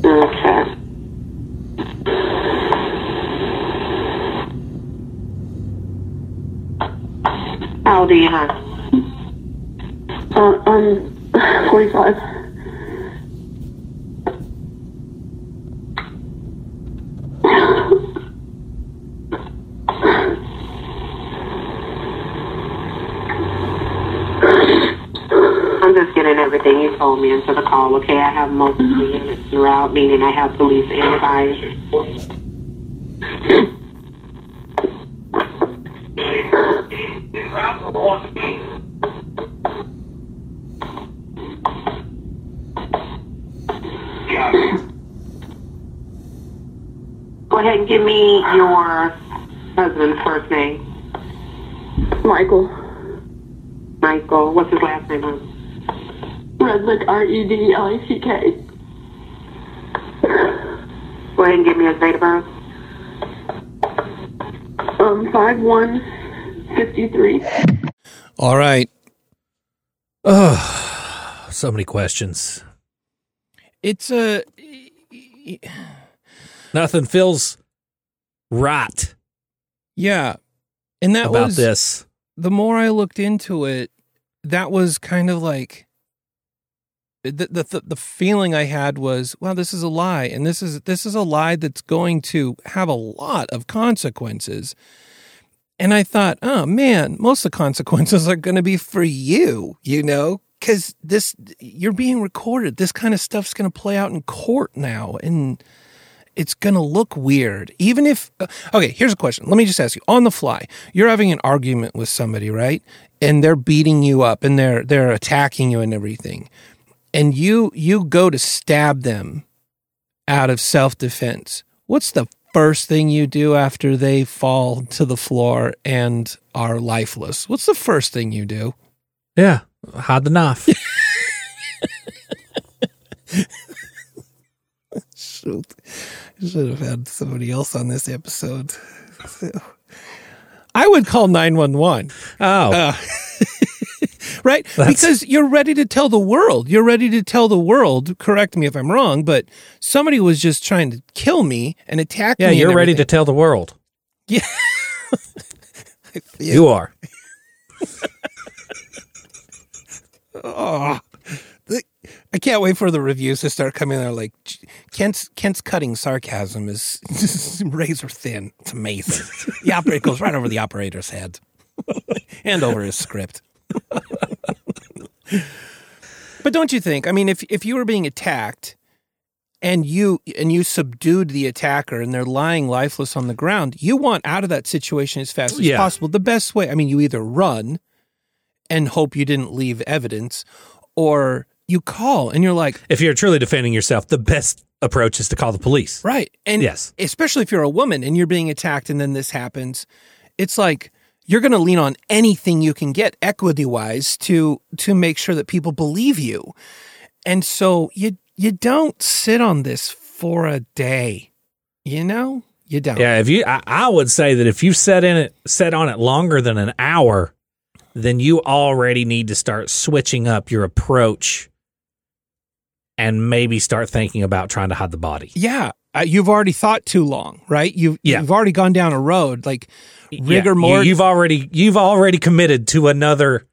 F: Okay. Hon?
G: Uh, I'm 45.
F: I'm just getting everything you told me into the call, okay? I have multiple units throughout, meaning I have police and fire. Go ahead and give me your husband's first name.
G: Michael.
F: Michael. What's his last name? hon?
G: Redlick, R E D L I C K.
F: Go ahead and give me his date of birth.
G: Um, 5 1 53.
D: All right.
E: Oh, so many questions.
D: It's a.
E: Nothing feels right
D: Yeah. And that
E: about
D: was
E: this.
D: the more I looked into it, that was kind of like the, the the the feeling I had was, well, this is a lie, and this is this is a lie that's going to have a lot of consequences. And I thought, oh man, most of the consequences are going to be for you, you know, because this you're being recorded. This kind of stuff's going to play out in court now, and it's going to look weird. Even if, uh, okay, here's a question. Let me just ask you on the fly. You're having an argument with somebody, right? And they're beating you up and they're they're attacking you and everything. And you you go to stab them out of self-defense. What's the first thing you do after they fall to the floor and are lifeless? What's the first thing you do?
E: Yeah, hide the knife.
D: Shoot. I should have had somebody else on this episode. I would call 911.
E: Oh, uh,
D: right?
E: That's-
D: because you're ready to tell the world. You're ready to tell the world. Correct me if I'm wrong, but somebody was just trying to kill me and attack
E: yeah,
D: me. Yeah,
E: you're ready to tell the world.
D: Yeah.
E: You are.
D: Oh, I can't wait for the reviews to start coming. They're like, Kent's Kent's cutting sarcasm is razor thin. It's amazing. the operator goes right over the operator's head and over his script. but don't you think? I mean, if if you were being attacked and you and you subdued the attacker and they're lying lifeless on the ground, you want out of that situation as fast as
E: Yeah.
D: possible. The best way, I mean, you either run and hope you didn't leave evidence, or you call and you're like,
E: If you're truly defending yourself, the best approach is to call the police.
D: right. And
E: Yes.
D: especially if you're a woman and you're being attacked and then this happens, it's like you're going to lean on anything you can get equity wise to to make sure that people believe you. And so you you don't sit on this for a day. You know? You don't.
E: Yeah, if you, I, I would say that if you set in it, set on it longer than an hour, then you already need to start switching up your approach, and maybe start thinking about trying to hide the body.
D: Yeah, uh, you've already thought too long, right? You've
E: Yeah.
D: you've already gone down a road like rigor
E: Yeah,
D: mortis.
E: You, have already, you've already committed to another,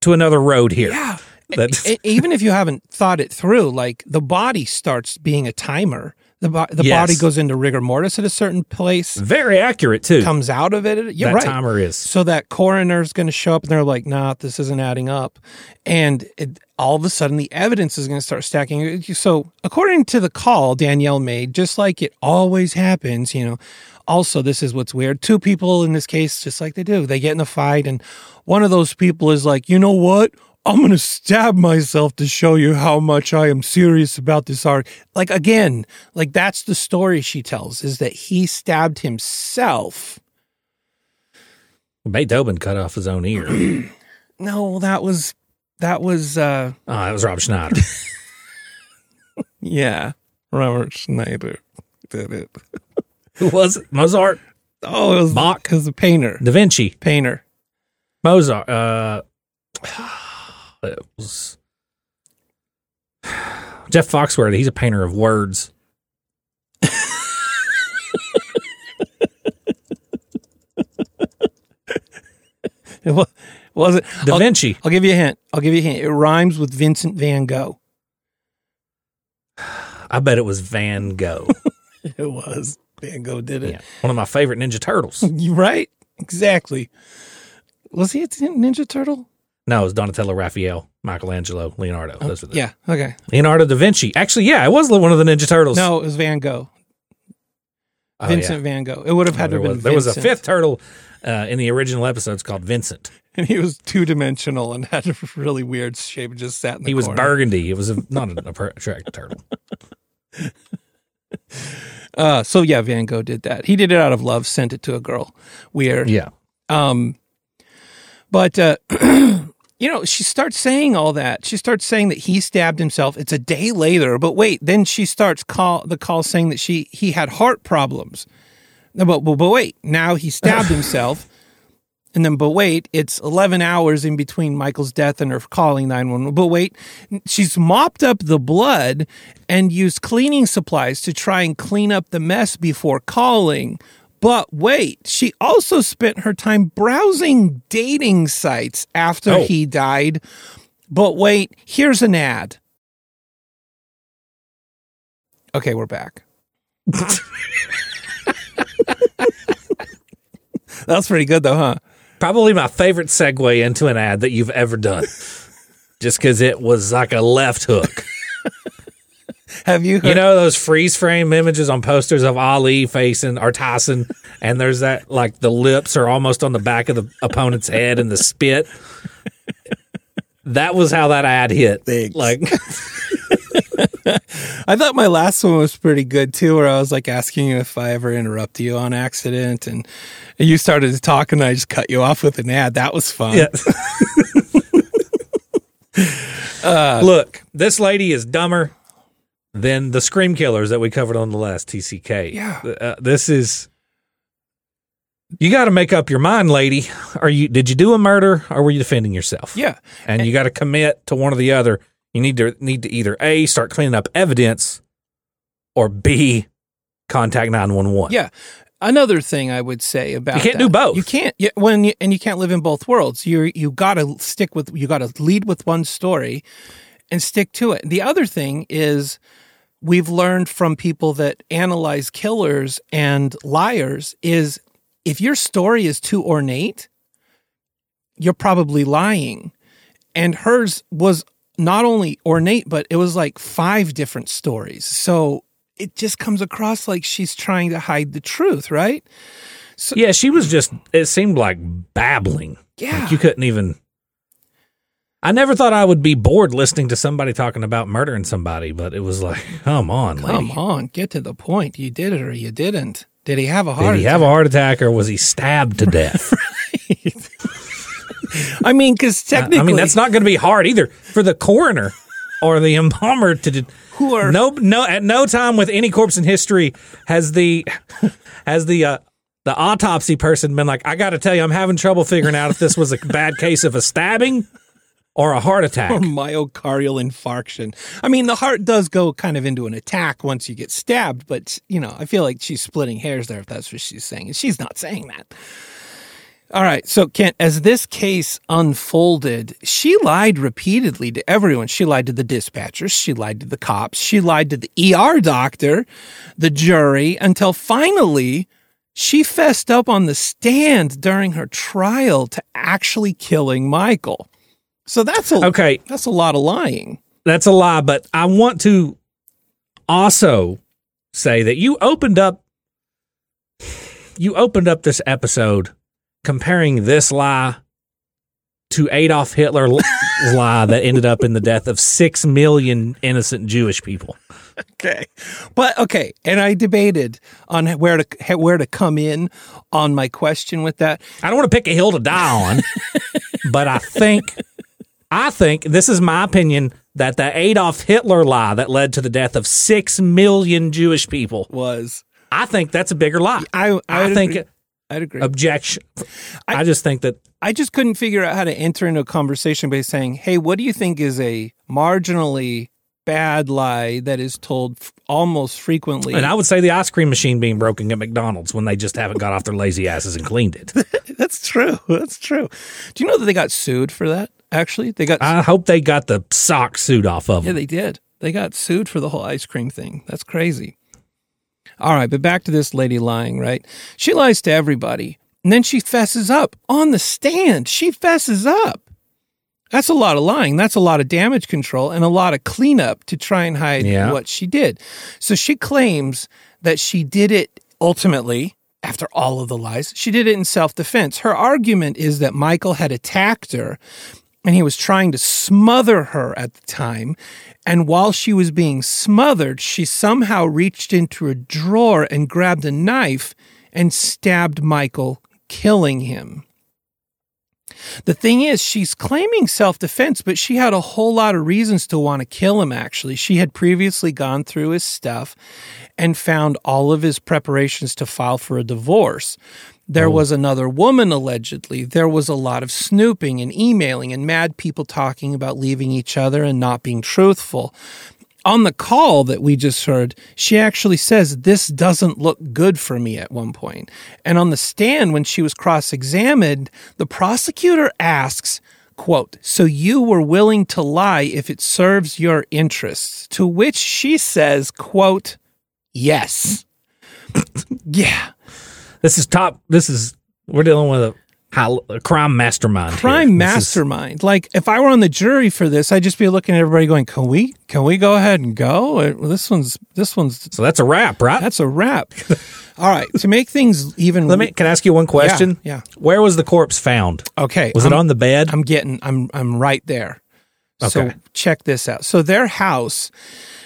E: to another road here.
D: yeah.
E: That's-
D: even if you haven't thought it through, like the body starts being a timer. The bo- the
E: Yes.
D: body goes into rigor mortis at a certain place,
E: Very accurate too.
D: comes out of it. You're
E: that
D: right.
E: timer is.
D: So that coroner's going to show up and they're like, nah, this isn't adding up. And it, all of a sudden the evidence is going to start stacking. So according to the call Danielle made, just like it always happens, you know, also this is what's weird. Two people in this case, just like they do, they get in a fight and one of those people is like, you know what? I'm going to stab myself to show you how much I am serious about this art. Like again, like that's the story she tells is that he stabbed himself.
E: Beethoven cut off his own ear.
D: No, that was that was uh
E: oh, that was Rob Schneider.
D: yeah. Robert Schneider did it.
E: Who was it? Mozart,
D: Oh, it was
E: Bach.
D: It was a painter.
E: Da Vinci,
D: Painter.
E: Mozart. Uh, it was Jeff Foxworthy. He's a painter of words.
D: It was wasn't
E: Da
D: I'll,
E: Vinci.
D: I'll give you a hint. I'll give you a hint. It rhymes with Vincent Van Gogh.
E: I bet it was Van Gogh.
D: It was. Van Gogh did it.
E: yeah, one of my favorite Ninja Turtles.
D: You right? Exactly. Was he a Ninja Turtle?
E: No, it was Donatello, Raphael, Michelangelo, Leonardo. Those were the
D: Yeah. Okay.
E: Leonardo da Vinci. Actually, yeah, it was one of the Ninja Turtles.
D: No, it was Van Gogh.
E: Oh,
D: Vincent
E: yeah.
D: Van Gogh. It would have
E: Oh,
D: had
E: there,
D: to have been
E: there was a fifth turtle uh, in the original episodes called Vincent.
D: and he was two dimensional and had a really weird shape. and Just sat in the
E: He was burgundy. It was a, not an attractive turtle.
D: Uh, so yeah, Van Gogh did that. He did it out of love. Sent it to a girl. Weird.
E: Yeah.
D: Um, but uh, you know, she starts saying all that. She starts saying that he stabbed himself. It's a day later, but wait, then she starts call the call saying that she he had heart problems. No, But but, but wait, now he stabbed himself. And then, but wait, it's 11 hours in between Michael's death and her calling 911. But wait, she's mopped up the blood and used cleaning supplies to try and clean up the mess before calling. But wait, she also spent her time browsing dating sites after
E: Oh.
D: he died. But wait, here's an ad. Okay, we're back. That's pretty good though, huh?
E: Probably my favorite segue into an ad that you've ever done. Just because it was like a left hook.
D: Have you heard
E: You know those freeze frame images on posters of Ali facing or Tyson, and there's that like the lips are almost on the back of the opponent's head and the spit. That was how that ad hit.
D: Thanks.
E: Like
D: I thought my last one was pretty good too, where I was like asking you if I ever interrupt you on accident, and you started to talk, and I just cut you off with an ad. That was fun.
E: Yeah. Uh, Look, this lady is dumber than the Scream Killers that we covered on the last TCK.
D: Yeah.
E: Uh, this is. You got to make up your mind, lady. Are you? Did you do a murder, or were you defending yourself?
D: Yeah.
E: and you got to commit to one or the other. You need to need to either a start cleaning up evidence, or b contact nine one one.
D: Yeah. Another thing I would say about
E: You can't
D: that,
E: do both.
D: You can't. Yeah, when you, and you can't live in both worlds. You you got to stick with. You got to lead with one story, and stick to it. The other thing is, we've learned from people that analyze killers and liars is if your story is too ornate, you're probably lying. And hers was not only ornate, but it was like five different stories. So it just comes across like she's trying to hide the truth, right?
E: yeah. She was just. It seemed like babbling.
D: Yeah.
E: Like you couldn't even. I never thought I would be bored listening to somebody talking about murdering somebody, but it was like, come on, lady.
D: Come on, get to the point. You did it or you didn't. Did he have a heart
E: Did he
D: attack?
E: have a heart attack or was he stabbed to death?
D: I mean, because technically,
E: I mean, that's not going to be hard either for the coroner or the embalmer to.
D: Who are-
E: no no at no time with any corpse in history has the has the uh, the autopsy person been like, I got to tell you, I'm having trouble figuring out if this was a bad case of a stabbing or a heart attack.
D: or myocardial infarction. I mean, the heart does go kind of into an attack once you get stabbed, but you know, I feel like she's splitting hairs there if that's what she's saying. And she's not saying that. All right. So, Kent, as this case unfolded, she lied repeatedly to everyone. She lied to the dispatchers. She lied to the cops. She lied to the ER doctor, the jury, until finally she fessed up on the stand during her trial to actually killing Michael. So that's a
E: Okay.
D: That's a lot of lying.
E: That's a lie, but I want to also say that you opened up you opened up this episode comparing this lie to Adolf Hitler's lie that ended up in the death of 6 million innocent Jewish people.
D: Okay, but okay, and I debated on where to where to come in on my question with that.
E: I don't want to pick a hill to die on, but I think I think this is my opinion that the Adolf Hitler lie that led to the death of 6 million Jewish people
D: Was
E: I think that's a bigger lie.
D: I?
E: I
D: I'd
E: think
D: agree. I'd agree.
E: objection. I, just think that
D: I just couldn't figure out how to enter into a conversation by saying, "Hey, what do you think is a marginally bad lie that is told f- almost frequently?"
E: and I would say the ice cream machine being broken at McDonald's when they just haven't got off their lazy asses and cleaned it.
D: That's true. That's true. Do you know that they got sued for that? Actually, they got.
E: I hope they got the sock suit off of them.
D: yeah, they did. They got sued for the whole ice cream thing. That's crazy. All right, but back to this lady lying, right? She lies to everybody. And then she fesses up on the stand. She fesses up. That's a lot of lying. That's a lot of damage control and a lot of cleanup to try and hide
E: Yeah.
D: what she did. So she claims that she did it ultimately, after all of the lies, she did it in self defense. Her argument is that Michael had attacked her and he was trying to smother her at the time. And while she was being smothered, she somehow reached into a drawer and grabbed a knife and stabbed Michael, killing him. The thing is, she's claiming self defense, but she had a whole lot of reasons to want to kill him, actually. She had previously gone through his stuff and found all of his preparations to file for a divorce. There oh. was another woman, allegedly. There was a lot of snooping and emailing and mad people talking about leaving each other and not being truthful. On the call that we just heard, she actually says, This doesn't look good for me at one point. And on the stand, when she was cross examined, the prosecutor asks, quote, So you were willing to lie if it serves your interests? To which she says, quote, Yes. yeah.
E: This is top. This is we're dealing with a, high, a crime mastermind. here.
D: crime
E: is-
D: mastermind. Like if I were on the jury for this, I'd just be looking at everybody going, "Can we? Can we go ahead and go? Uh, This one's this one's
E: so that's a wrap, right?
D: that's a wrap." All right, to make things even.
E: Let me. Can I ask you one question?
D: yeah.
E: Where was the corpse found?
D: Okay,
E: Was it
D: I'm-
E: on the bed?
D: I'm getting. I'm. I'm right there. So
E: Okay.
D: check this out. So their house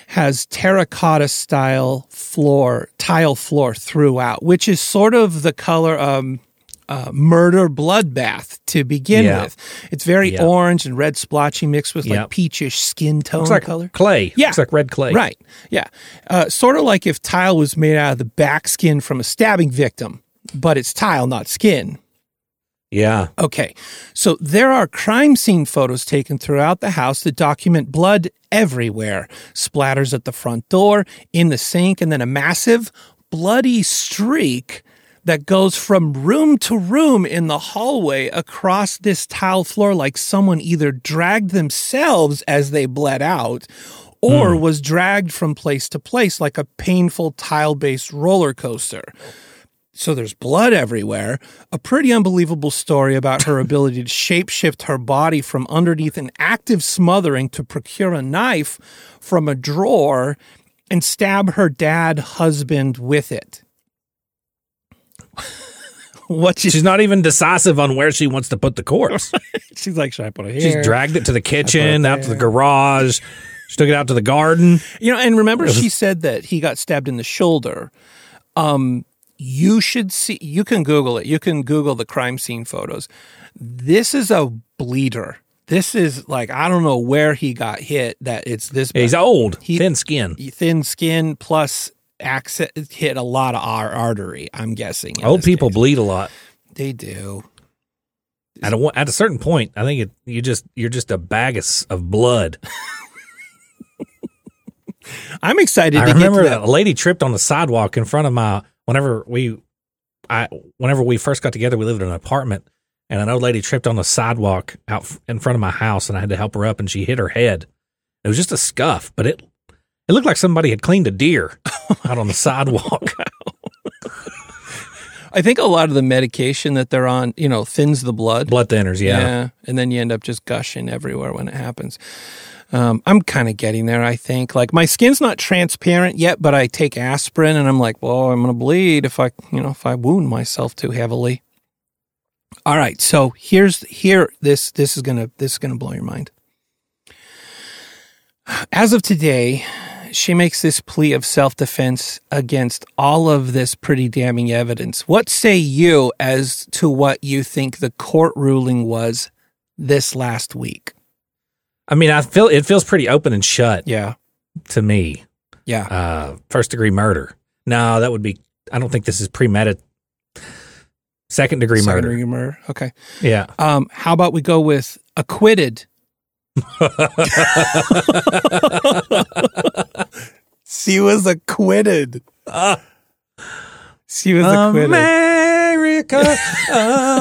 D: has terracotta style floor, tile floor throughout, which is sort of the color um uh, murder bloodbath to begin
E: Yeah.
D: with. It's very
E: Yeah.
D: orange and red splotchy mixed with like peachish skin tone
E: Looks like
D: color.
E: clay.
D: Yeah.
E: Looks like red clay.
D: Right. Yeah. Uh, sort of like if tile was made out of the back skin from a stabbing victim, but it's tile, not skin.
E: Yeah.
D: Okay. So there are crime scene photos taken throughout the house that document blood everywhere splatters at the front door, in the sink, and then a massive bloody streak that goes from room to room in the hallway across this tile floor like someone either dragged themselves as they bled out or hmm. was dragged from place to place like a painful tile based roller coaster. So there's blood everywhere. A pretty unbelievable story about her ability to shapeshift her body from underneath an active smothering to procure a knife from a drawer and stab her dad husband with it. what she's,
E: not even decisive on where she wants to put the corpse.
D: she's like, should I put it here?
E: She's dragged it to the kitchen, out to the garage. She took it out to the garden.
D: You know, and remember she said that he got stabbed in the shoulder. Um, you should see you can Google it. You can Google the crime scene photos. This is a bleeder. This is like I don't know where he got hit that it's this
E: He's old,
D: He-
E: thin skin.
D: thin skin plus accent hit a lot of our artery, I'm guessing.
E: Old people
D: case.
E: bleed a lot.
D: they do.
E: At a, at a certain point, I think it, you just you're just a bag of, of blood.
D: I'm excited
E: I
D: to
E: remember
D: get to
E: a lady tripped on the sidewalk in front of my whenever we I whenever we first got together we lived in an apartment and an old lady tripped on the sidewalk out in front of my house and I had to help her up and she hit her head. It was just a scuff, but it it looked like somebody had cleaned a deer out on the sidewalk.
D: I think a lot of the medication that they're on, you know, thins the blood.
E: Blood thinners, yeah.
D: And then you end up just gushing everywhere when it happens. Um, I'm kind of getting there, I think. Like my skin's not transparent yet, but I take aspirin and I'm like, well, I'm going to bleed if I, you know, if I wound myself too heavily. All right. So here's, here, this, this is going to, this is going to blow your mind. As of today, she makes this plea of self defense against all of this pretty damning evidence. What say you as to what you think the court ruling was this last week?
E: I mean, I feel it feels pretty open and shut
D: Yeah.
E: to me.
D: Yeah.
E: Uh, first degree murder. No, that would be. I don't think this is premeditated. Second degree
D: Second
E: murder.
D: degree murder. Okay.
E: Yeah.
D: Um, how about we go with acquitted? she was acquitted. She was acquitted.
E: America,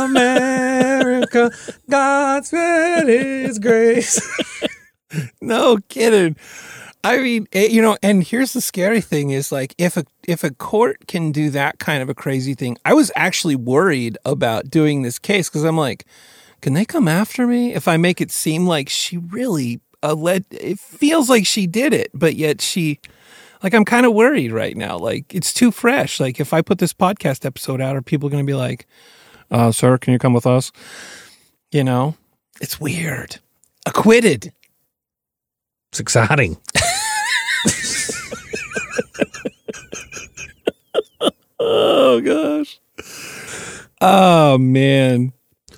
E: America, God's spread is grace.
D: No kidding. I mean, eh, you know, and here's the scary thing is like if a if a court can do that kind of a crazy thing, I was actually worried about doing this case because I'm like, can they come after me if I make it seem like she really uh, led? It feels like she did it, but yet she, like, I'm kind of worried right now. Like it's too fresh. Like if I put this podcast episode out, are people going to be like, uh, "Sir, can you come with us?" You know, it's weird. Acquitted.
E: It's exciting.
D: Oh gosh. Oh man.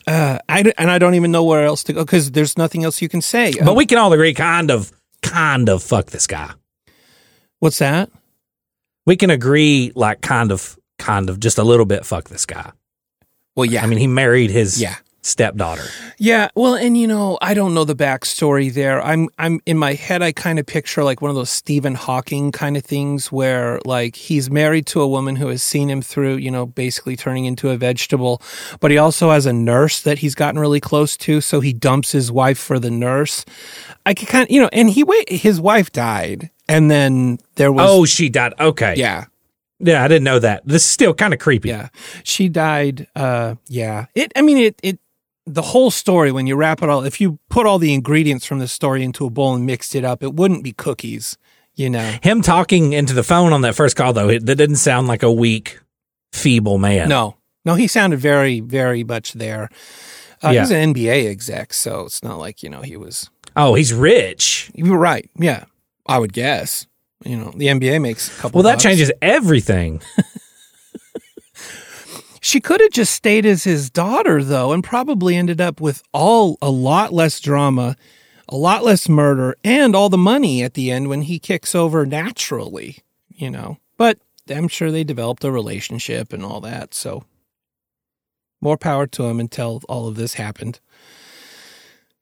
D: Uh, I and I don't even know where else to go because there's nothing else you can say.
E: But we can all agree, kind of, kind of fuck this guy.
D: What's that?
E: We can agree, like, kind of, kind of, just a little bit fuck this guy.
D: Well, yeah,
E: I mean, he married his
D: Yeah.
E: stepdaughter.
D: yeah. Well, and you know, I don't know the backstory there. I'm, I'm in my head. I kind of picture like one of those Stephen Hawking kind of things where like he's married to a woman who has seen him through, you know, basically turning into a vegetable, but he also has a nurse that he's gotten really close to, so he dumps his wife for the nurse. I could kind of, you know, and he wait, his wife died, and then there was
E: Oh, she died. Okay.
D: yeah.
E: Yeah, I didn't know that. This is still kind of creepy.
D: Yeah. She died uh yeah. It I mean it it the whole story when you wrap it all if you put all the ingredients from the story into a bowl and mixed it up, it wouldn't be cookies, you know.
E: Him talking into the phone on that first call, though, it, that didn't sound like a weak, feeble man.
D: No. No, he sounded very very much there. Uh,
E: Yeah.
D: He's an NBA exec, so it's not like, you know, he was
E: Oh, he's rich.
D: You were right. Yeah, I would guess. You know, the NBA makes a couple.
E: Well, that
D: bucks.
E: changes everything.
D: She could have just stayed as his daughter, though, and probably ended up with all a lot less drama, a lot less murder, and all the money at the end when he kicks over naturally, you know. But I'm sure they developed a relationship and all that. So more power to him until all of this happened.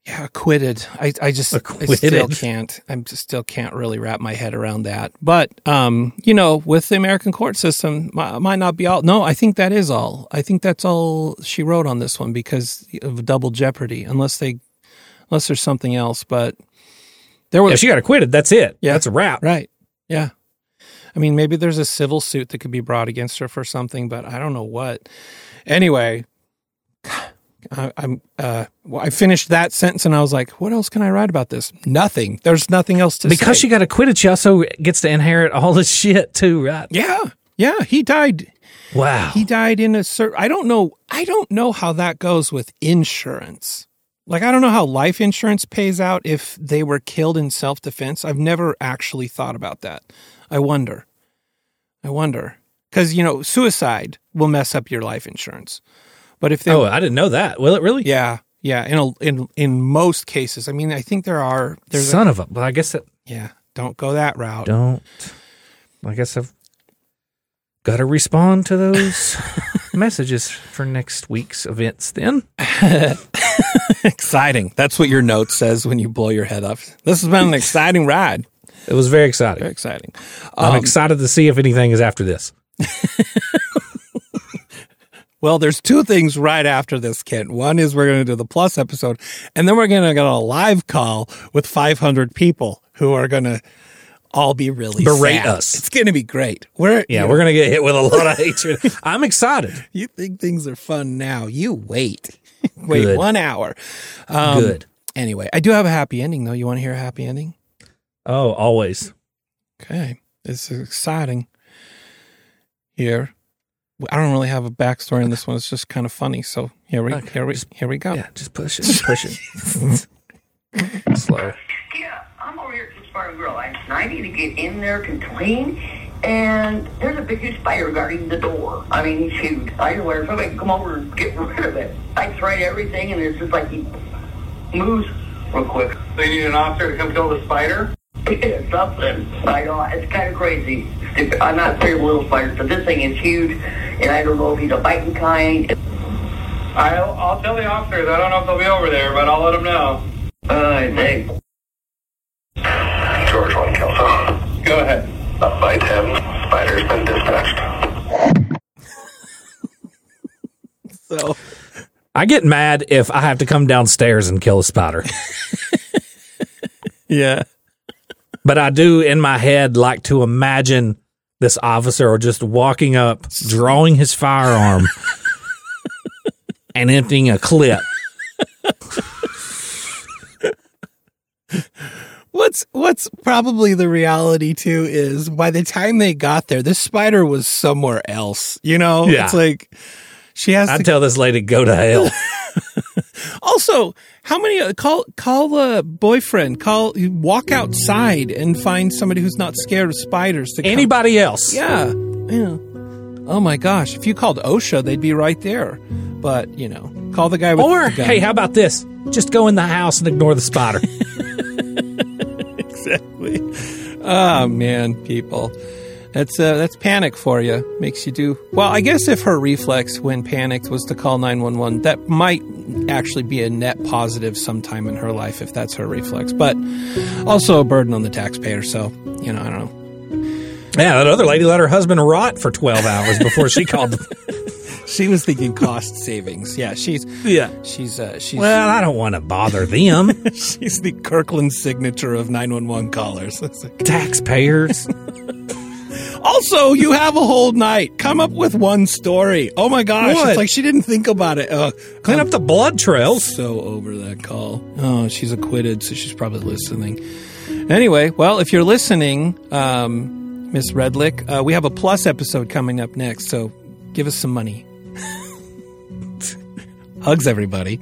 D: Yeah, acquitted. I, I just I still can't. I just still can't really wrap my head around that. But um, you know, with the American court system, mi- might not be all. No, I think that is all. I think that's all she wrote on this one because of double jeopardy. Unless they, unless there's something else. But there was
E: If she got acquitted, that's it.
D: Yeah.
E: That's a wrap.
D: Right. Yeah. I mean, maybe there's a civil suit that could be brought against her for something, but I don't know what. Anyway, I, I'm. Uh, well, I finished that sentence and I was like, "What else can I write about this? Nothing. There's nothing else to say."
E: Because she got acquitted, she also gets to inherit all this shit too, right?
D: yeah, yeah. He died.
E: Wow.
D: He died in a certain. I don't know. I don't know how that goes with insurance. Like, I don't know how life insurance pays out if they were killed in self defense. I've never actually thought about that. I wonder. I wonder. Because, you know, suicide will mess up your life insurance. But if they.
E: oh, I didn't know that. Will it really?
D: yeah. Yeah. In, a, in, in most cases. I mean, I think there are. There's a,
E: Son of a. But I guess that
D: yeah. Don't go that route.
E: don't. I guess I've got to respond to those messages for next week's events. Then
D: Exciting. That's what your note says when you blow your head up. This has been an exciting ride.
E: it was very exciting.
D: Very exciting.
E: I'm
D: Um,
E: excited to see if anything is after this.
D: Well, there's two things right after this, Kent. One is we're going to do the plus episode, and then we're going to get a live call with 500 people who are going to all be really
E: Berate
D: sad.
E: us.
D: It's going to be great. We're
E: Yeah,
D: you
E: we're gonna get hit with a lot of hatred. I'm excited.
D: You think things are fun now? You wait, wait
E: Good.
D: one hour. Um,
E: Good.
D: Anyway, I do have a happy ending though. You want to hear a happy ending?
E: Oh, always.
D: Okay, this is exciting. Here, I don't really have a backstory on this one. It's just kind of funny. So here we
E: Okay,
D: here we
E: just-
D: here we go.
E: Yeah, just push it. Push it. Slow.
H: Yeah, I'm over here at the Spartan Grill, and I need to get in there to clean. And there's a big huge spider guarding the door. I mean, he's huge. I just wonder if somebody can come over and get rid of it. I tried everything, and it's just like he moves real quick.
C: They need an officer to come kill the spider?
H: It's something. I know it's kind of crazy. I'm not afraid of little spiders, but this thing is huge, and I don't know if he's a biting kind.
C: I'll, I'll tell the officers. I don't know if they'll be over there, but I'll let them know.
H: I think.
C: George 1 Kelso. Go ahead. Up by 10. Spider's been dispatched.
D: So
E: I get mad if I have to come downstairs and kill a spider.
D: yeah,
E: but I do in my head like to imagine this officer or just walking up, drawing his firearm and emptying a clip.
D: what's what's probably the reality too is by the time they got there, this spider was somewhere else. You know,
E: Yeah.
D: it's like she has to
E: tell this lady go to hell.
D: Also, how many uh, call call the boyfriend? Call walk outside and find somebody who's not scared of spiders. To come-
E: Anybody else?
D: Yeah, yeah. Oh my gosh! If you called OSHA, they'd be right there. But you know, call the guy with
E: Or
D: the
E: hey, how about this? Just go in the house and ignore the spider.
D: exactly. Oh man, people. That's uh, that's panic for you. Makes you do well. I guess if her reflex when panicked was to call nine one one, that might actually be a net positive sometime in her life if that's her reflex. But also a burden on the taxpayer. So you know, I don't know.
E: yeah, that other lady let her husband rot for 12 hours before she called.
D: She was thinking cost savings. Yeah, she's
E: yeah.
D: she's uh, she's
E: Well, I don't want to bother them.
D: she's the Kirkland signature of nine one one callers. Like,
E: Taxpayers.
D: Also, you have a whole night. Come up with one story. Oh my gosh.
E: What?
D: It's like she didn't think about it. Uh,
E: Clean up the blood trails.
D: so over that call. Oh, she's acquitted, so she's probably listening. Anyway, well, if you're listening, um, Miss Redlick, uh, we have a plus episode coming up next, so give us some money. Hugs, everybody.